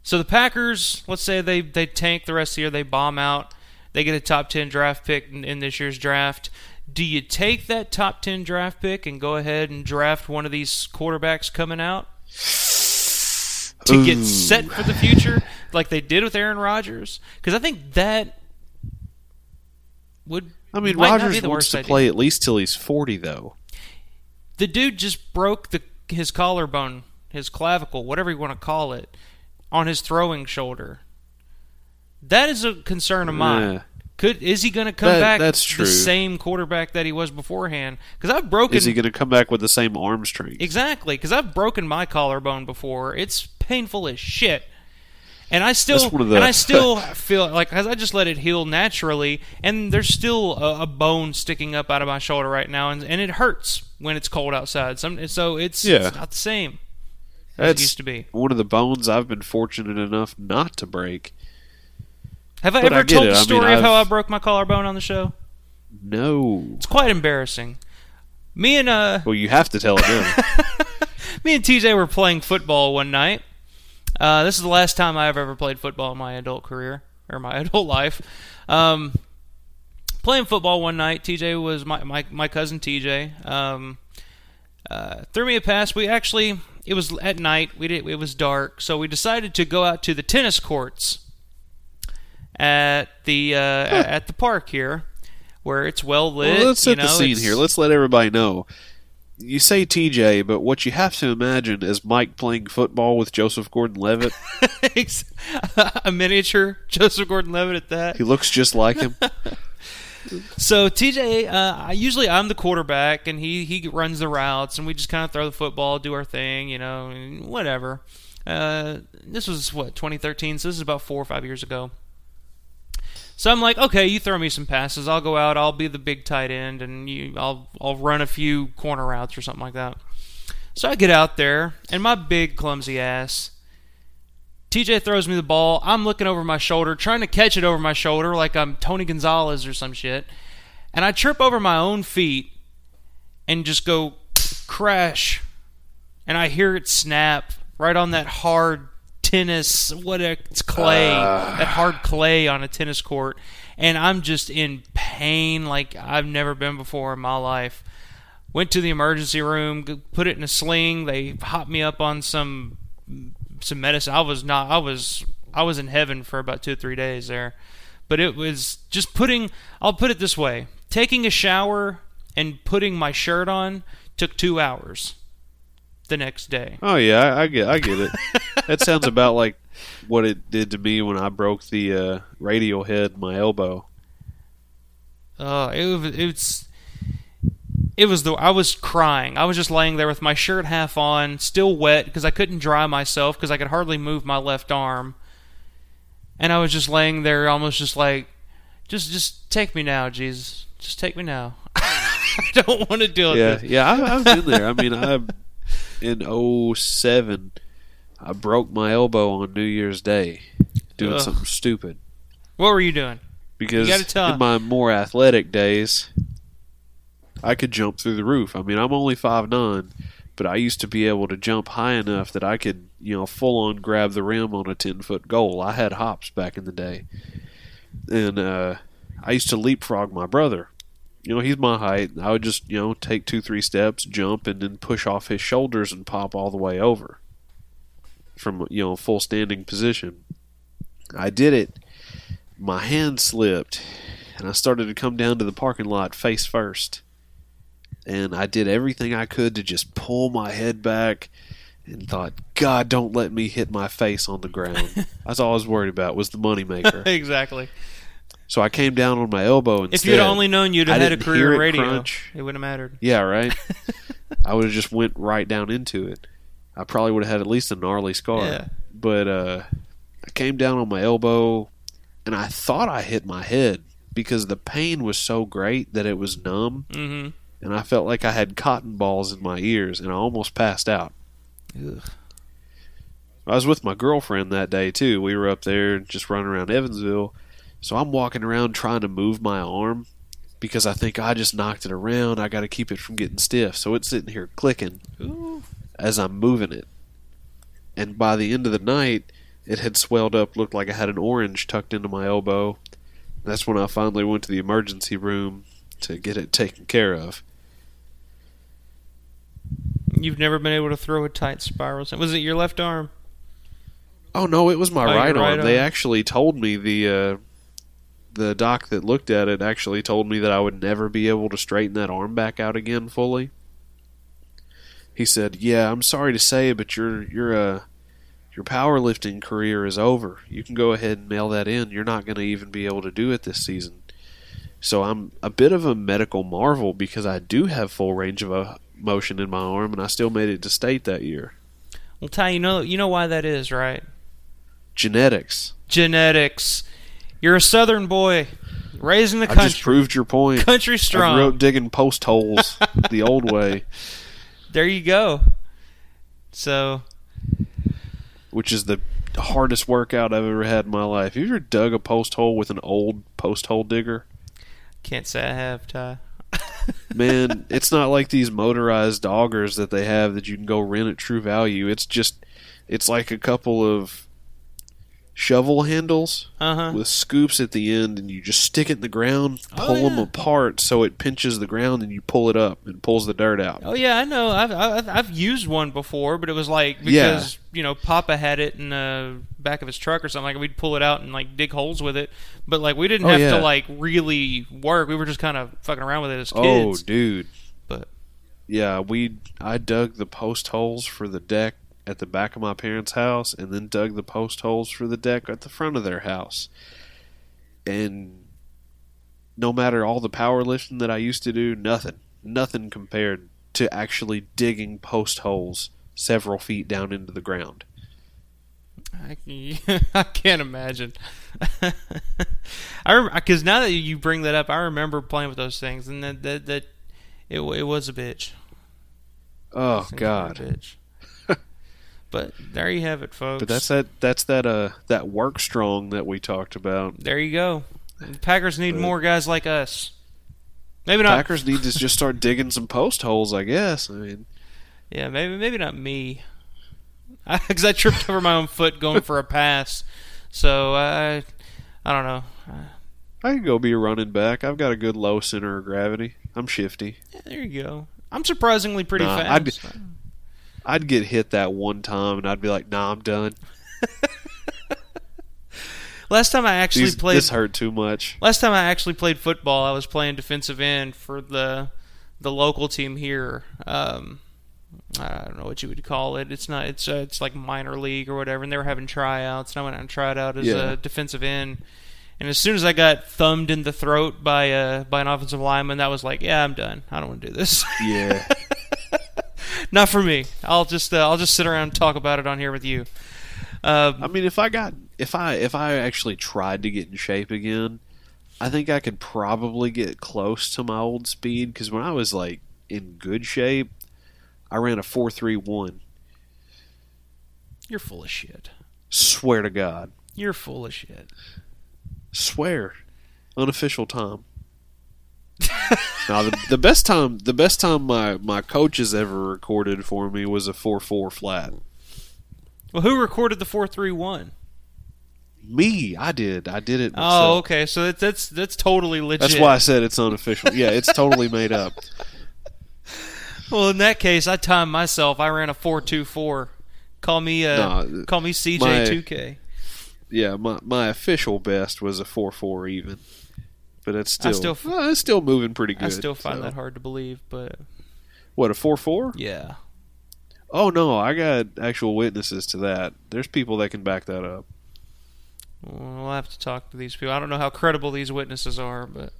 so the Packers, let's say they they tank the rest of the year, they bomb out, they get a top ten draft pick in, in this year's draft. Do you take that top ten draft pick and go ahead and draft one of these quarterbacks coming out to get set for the future, like they did with Aaron Rodgers? Because I think that would i mean might not be Rodgers wants to idea. play at least till he's 40 though the dude just broke the his collarbone, his clavicle, whatever you want to call it, on his throwing shoulder. That is a concern of mine. Yeah. Could is he going to come That- back that's true. the same quarterback that he was beforehand? Because I've broken is he going to come back with the same arm strength exactly because I've broken my collarbone before. It's painful as shit. And I still That's one of the- and I still feel like cause I just let it heal naturally, and there's still a, a bone sticking up out of my shoulder right now, and, and it hurts when it's cold outside. Some so it's, Yeah. it's not the same as it that's used to be. one of the bones i've been fortunate enough not to break Have I but ever I told it. the I mean, story of how I broke my collarbone on the show? no It's quite embarrassing. Me and uh, well you have to tell it now me and TJ were playing football one night. Uh, this is the last time I've ever played football in my adult career or my adult life. Um, playing football one night, TJ was my my, my cousin TJ. Um, uh, threw me a pass. We actually it was at night. We did, it was dark, so we decided to go out to the tennis courts at the uh, at the park here, where it's well lit. well, let's set know, the scene it's- here let's let everybody know you say TJ, but what you have to imagine is Mike playing football with Joseph Gordon-Levitt. a miniature Joseph Gordon-Levitt at that. he looks just like him. So TJ, uh, usually I'm the quarterback, and he he runs the routes, and we just kind of throw the football, do our thing, you know, and whatever. Uh, this was what 2013, so this is about four or five years ago. So I'm like, okay, you throw me some passes, I'll go out, I'll be the big tight end, and you, I'll I'll run a few corner routes or something like that. So I get out there, and my big clumsy ass TJ throws me the ball. I'm looking over my shoulder, trying to catch it over my shoulder like I'm Tony Gonzalez or some shit. And I trip over my own feet and just go crash. And I hear it snap right on that hard tennis, what it's clay, uh. that hard clay on a tennis court. And I'm just in pain like I've never been before in my life. Went to the emergency room, put it in a sling. They hopped me up on some some medicine. I was not. I was. I was in heaven for about two or three days there, but it was just putting. I'll put it this way: taking a shower and putting my shirt on took two hours. The next day. Oh yeah, I, I get, I get it. that sounds about like what it did to me when I broke the uh, radial head in my elbow. Uh, it, was- it's It was the I was crying. I was just laying there with my shirt half on, still wet because I couldn't dry myself because I could hardly move my left arm. And I was just laying there, almost just like, just just take me now, Jesus. Just take me now. I don't want to deal with yeah, this. yeah, I, I've been there. I mean, I in 07, I broke my elbow on New Year's Day doing Ugh. something stupid. What were you doing? Because You in my more athletic days, I could jump through the roof. I mean, I'm only five nine, but I used to be able to jump high enough that I could, you know, full on grab the rim on a ten foot goal. I had hops back in the day, and uh, I used to leapfrog my brother. You know, he's my height. I would just, you know, take two, three steps, jump, and then push off his shoulders and pop all the way over from, you know, full standing position. I did it. My hand slipped, and I started to come down to the parking lot face first. And I did everything I could to just pull my head back and thought, God, don't let me hit my face on the ground. That's all I was worried about was the moneymaker. exactly. So I came down on my elbow instead. If you'd only known you'd have I had a career in radio, crunch. it wouldn't have mattered. Yeah, right. I would have just went right down into it. I probably would have had at least a gnarly scar. Yeah. But uh, I came down on my elbow, and I thought I hit my head because the pain was so great that it was numb, Mhm. and I felt like I had cotton balls in my ears, and I almost passed out. Ugh. I was with my girlfriend that day too. We were up there just running around Evansville. So I'm walking around trying to move my arm because I think I just knocked it around. I got to keep it from getting stiff. So it's sitting here clicking as I'm moving it. And by the end of the night, it had swelled up, looked like I had an orange tucked into my elbow. That's when I finally went to the emergency room to get it taken care of. You've never been able to throw a tight spiral. Was it your left arm? Oh no, it was my Oh, right, right arm. They actually told me the uh, the doc that looked at it actually told me that I would never be able to straighten that arm back out again fully. He said, "Yeah, I'm sorry to say, but your your uh, your powerlifting career is over. You can go ahead and mail that in. You're not going to even be able to do it this season." So I'm a bit of a medical marvel because I do have full range of uh, motion in my arm, and I still made it to state that year. Well, Ty, you know you know why that is, right? Genetics. Genetics. You're a Southern boy, raised in the I country. just proved your point. Country strong. I grew up digging post holes the old way, There you go. So which is the hardest workout I've ever had in my life. Have you ever dug a post hole with an old post hole digger? can't say I have, Ty. Man, it's not like these motorized augers that they have that you can go rent at True Value. It's just, it's like a couple of shovel handles Uh-huh. with scoops at the end, and you just stick it in the ground, Oh, pull them apart so it pinches the ground, and you pull it up and pulls the dirt out. Oh yeah, I know. I've I've, I've used one before, but it was like Yeah. because you know Papa had it in the back of his truck or something. Like we'd pull it out and like dig holes with it, but like we didn't Oh, have yeah. to like really work. We were just kind of fucking around with it as kids. Oh, dude. But Yeah, we I dug the post holes for the deck at the back of my parents' house and then dug the post holes for the deck at the front of their house. And no matter all the powerlifting that I used to do, nothing. Nothing compared to actually digging post holes several feet down into the ground. I, I can't imagine. I because now that you bring that up, I remember playing with those things, and that that, that it it was a bitch. Oh god. bitch. But there you have it, folks. But that's that that's that uh that work strong that we talked about. There you go. The Packers need But- more guys like us. Maybe not. Packers need to just start digging some post holes, I guess. I mean, Yeah, maybe maybe not me. Because I, tripped over my own foot going for a pass. So I I don't know. I could go be a running back. I've got a good low center of gravity. I'm shifty. Yeah, there you go. I'm surprisingly pretty Nah, fast. I'd, I'd get hit that one time and I'd be like, nah, I'm done. Last time I actually These- played this hurt too much. Last time I actually played football, I was playing defensive end for the the local team here. Um, I don't know what you would call it. It's not. It's uh, it's like minor league or whatever. And they were having tryouts, and I went out and tried out as Yeah. a defensive end. And as soon as I got thumbed in the throat by uh, by an offensive lineman, that was like, yeah, I'm done. I don't want to do this. Yeah. Not for me. I'll just uh, I'll just sit around and talk about it on here with you. Uh, I mean, if I got if I if I actually tried to get in shape again, I think I could probably get close to my old speed because when I was like in good shape, I ran a four three one. You're full of shit. Swear to God. You're full of shit. Swear. Unofficial time. now the, the best time the best time my, my coaches ever recorded for me was a four four flat. Well, who recorded the four three one? Me, I did. I did it. Oh, okay. So that's that's that's totally legit. That's why I said it's unofficial. Yeah, it's totally made up. Well, in that case, I timed myself. I ran a four two four. Call me uh, Nah, call me CJ two K. Yeah, my my official best was a four four even, but it's still, I still- it's still moving pretty good. I still find so. that hard to believe, but What a four four? yeah. Oh no, I got actual witnesses to that. There's people that can back that up. We'll have to talk to these people. I don't know how credible these witnesses are, but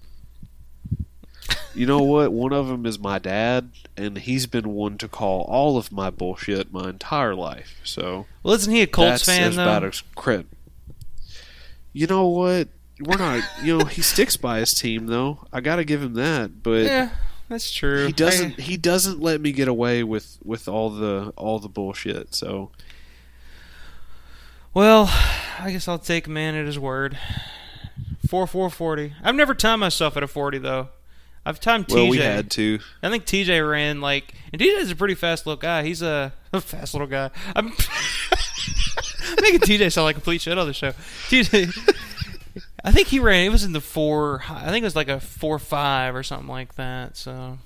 You know what? One of them is my dad, and he's been one to call all of my bullshit my entire life. So well, isn't he a Colts that's fan though? bad as cred. You know what? We're not. You know he sticks by his team though. I got to give him that. But yeah, that's true. he doesn't. He doesn't let me get away with with all the all the bullshit. So Well, I guess I'll take a man at his word. Four four forty. I've never timed myself at a forty though. I've timed TJ. well, we had to. I think TJ ran like, and TJ's a pretty fast little guy. He's a, a fast little guy. I'm making TJ sound like a complete shit on the show. TJ, I think he ran. It was in the four. I think it was like a four five or something like that. So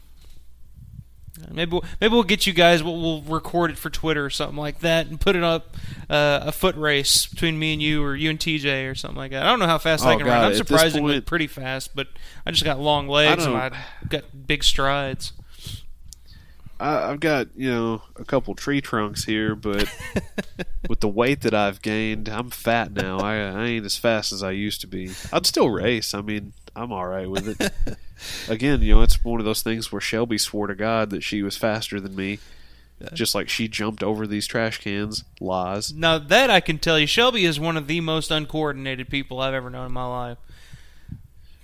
maybe we'll, maybe we'll get you guys. We'll, we'll record it for Twitter or something like that, and put it up uh, a foot race between me and you, or you and TJ, or something like that. I don't know how fast I Oh, can God, run. I'm surprisingly point- pretty fast, but I just got long legs and I got big strides. I, I've got you know a couple tree trunks here, but with the weight that I've gained, I'm fat now. I, I ain't as fast as I used to be. I'd still race. I mean, I'm all right with it. Again, you know, it's one of those things where Shelby swore to God that she was faster than me, just like she jumped over these trash cans. Lies. Now that I can tell you, Shelby is one of the most uncoordinated people I've ever known in my life.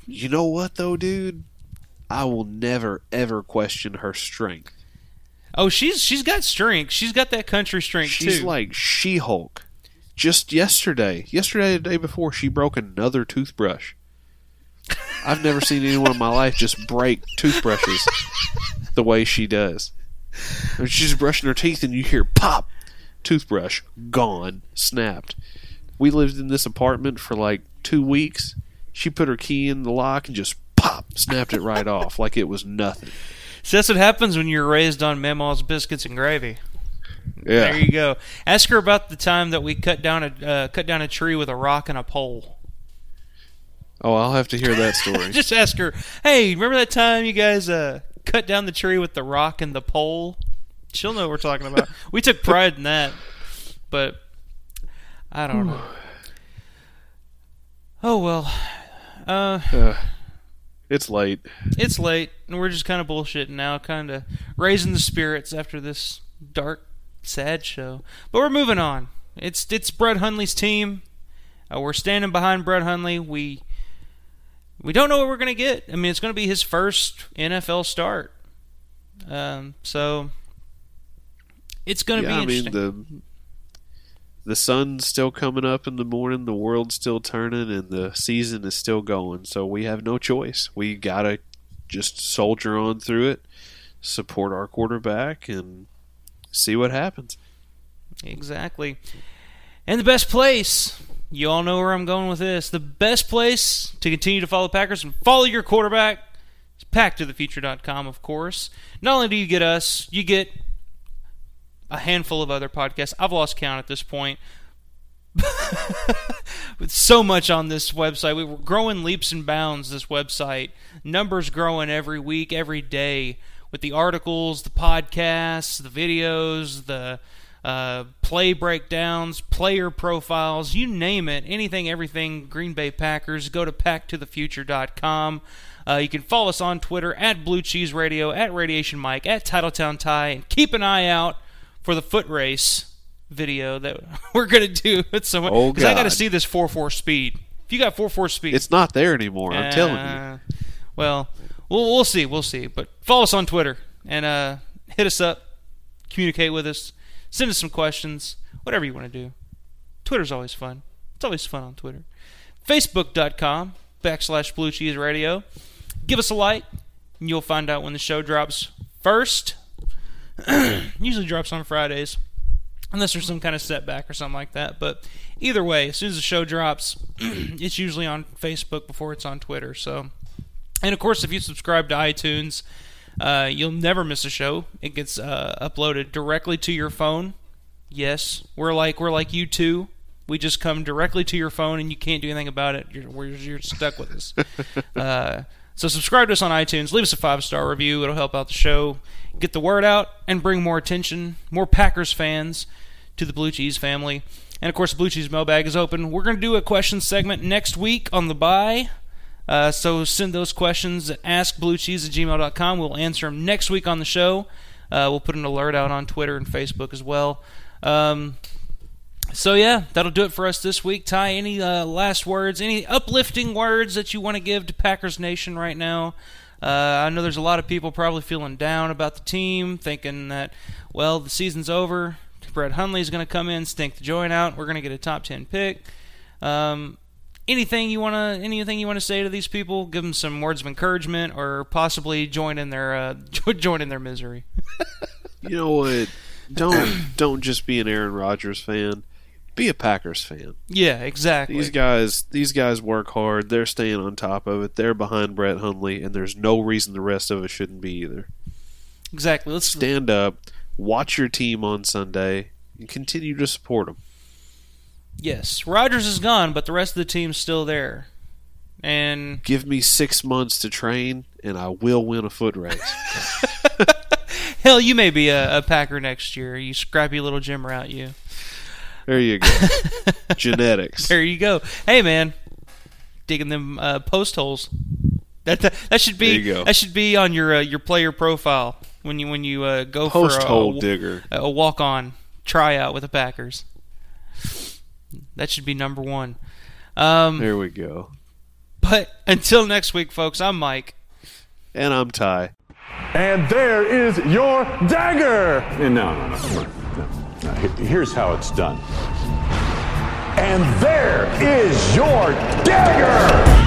You know what though, dude? I will never ever question her strength. Oh, she's she's got strength. She's got that country strength too. She's too. like She Hulk. Just yesterday, yesterday, the day before, she broke another toothbrush. I've never seen anyone in my life just break toothbrushes the way she does. I mean, she's brushing her teeth, and you hear pop, toothbrush gone, snapped. We lived in this apartment for like two weeks. She put her key in the lock and just pop, snapped it right off like it was nothing. So that's what happens when you're raised on Mama's biscuits and gravy. Yeah. There you go. Ask her about the time that we cut down a uh, cut down a tree with a rock and a pole. Oh, I'll have to hear that story. Just ask her. Hey, remember that time you guys uh, cut down the tree with the rock and the pole? She'll know what we're talking about. we took pride in that, but I don't know. Oh well. Uh, Uh, it's late. it's late, and we're just kind of bullshitting now, kind of raising the spirits after this dark, sad show. But we're moving on. It's it's Brett Hundley's team. Uh, we're standing behind Brett Hundley. We we don't know what we're gonna get. I mean, it's gonna be his first NFL start. Um, so it's gonna yeah, be I mean the the sun's still coming up in the morning, the world's still turning, and the season is still going. So we have no choice. We gotta just soldier on through it, support our quarterback, and see what happens. Exactly. And the best place, you all know where I'm going with this. The best place to continue to follow Packers and follow your quarterback is packtothefuture.com, of course. Not only do you get us, you get a handful of other podcasts. I've lost count at this point. With so much on this website, we were growing leaps and bounds. This website numbers growing every week, every day, with the articles, the podcasts, the videos, the uh, play breakdowns, player profiles, you name it, anything, everything Green Bay Packers, go to packtothefuture.com. Uh, you can follow us on Twitter at Blue Cheese Radio, at Radiation Mike, at Titletown Ty, and keep an eye out for the foot race video that we're gonna do at some Oh, because I got to see this four four speed. If you got four four speed, It's not there anymore. I'm telling you. uh, Well, we'll we'll see, we'll see. But follow us on Twitter and uh, hit us up, communicate with us, send us some questions, whatever you want to do. Twitter's always fun. It's always fun on Twitter. Facebook.com backslash Blue Cheese Radio. Give us a like, and you'll find out when the show drops first. Usually drops on Fridays unless there's some kind of setback or something like that. But either way, as soon as the show drops, it's usually on Facebook before it's on Twitter. So, and of course, if you subscribe to iTunes, uh, you'll never miss a show. It gets uh, uploaded directly to your phone. Yes, we're like we're like you too. We just come directly to your phone, and you can't do anything about it. You're you're stuck with us. uh, so subscribe to us on iTunes. Leave us a five star review. It'll help out the show, get the word out, and bring more attention, more Packers fans to the Blue Cheese family. And of course, the Blue Cheese mailbag is open. We're going to do a question segment next week on the buy. Uh, so send those questions at askbluecheese at gmail.com. We'll answer them next week on the show. Uh, we'll put an alert out on Twitter and Facebook as well. Um, so yeah, that'll do it for us this week. Ty, any uh, last words, any uplifting words that you want to give to Packers Nation right now? Uh, I know there's a lot of people probably feeling down about the team, thinking that, well, the season's over. Brett Hundley's going to come in, stink the joint out. We're going to get a top ten pick. Um, anything you want to anything you want to say to these people? Give them some words of encouragement, or possibly join in their uh, join in their misery. You know what? Don't don't just be an Aaron Rodgers fan. Be a Packers fan. Yeah, exactly. These guys these guys work hard. They're staying on top of it. They're behind Brett Hundley, and there's no reason the rest of us shouldn't be either. Exactly. Let's stand up, watch your team on Sunday, and continue to support them. Yes, Rodgers is gone, but the rest of the team's still there. And Give me six months to train, and I will win a foot race. hell, you may be a, a Packer next year. You scrappy little Jim Route, you. There you go. Genetics. There you go. Hey, man, digging them uh, post holes. That, that that should be go. that should be on your uh, your player profile when you when you uh, go Post for hole a, digger. a walk on tryout with the Packers. That should be number one. Um, there we go. But until next week, folks, I'm Mike. And I'm Ty. And there is your dagger. No, no, no, no. Here's how it's done. And there is your dagger.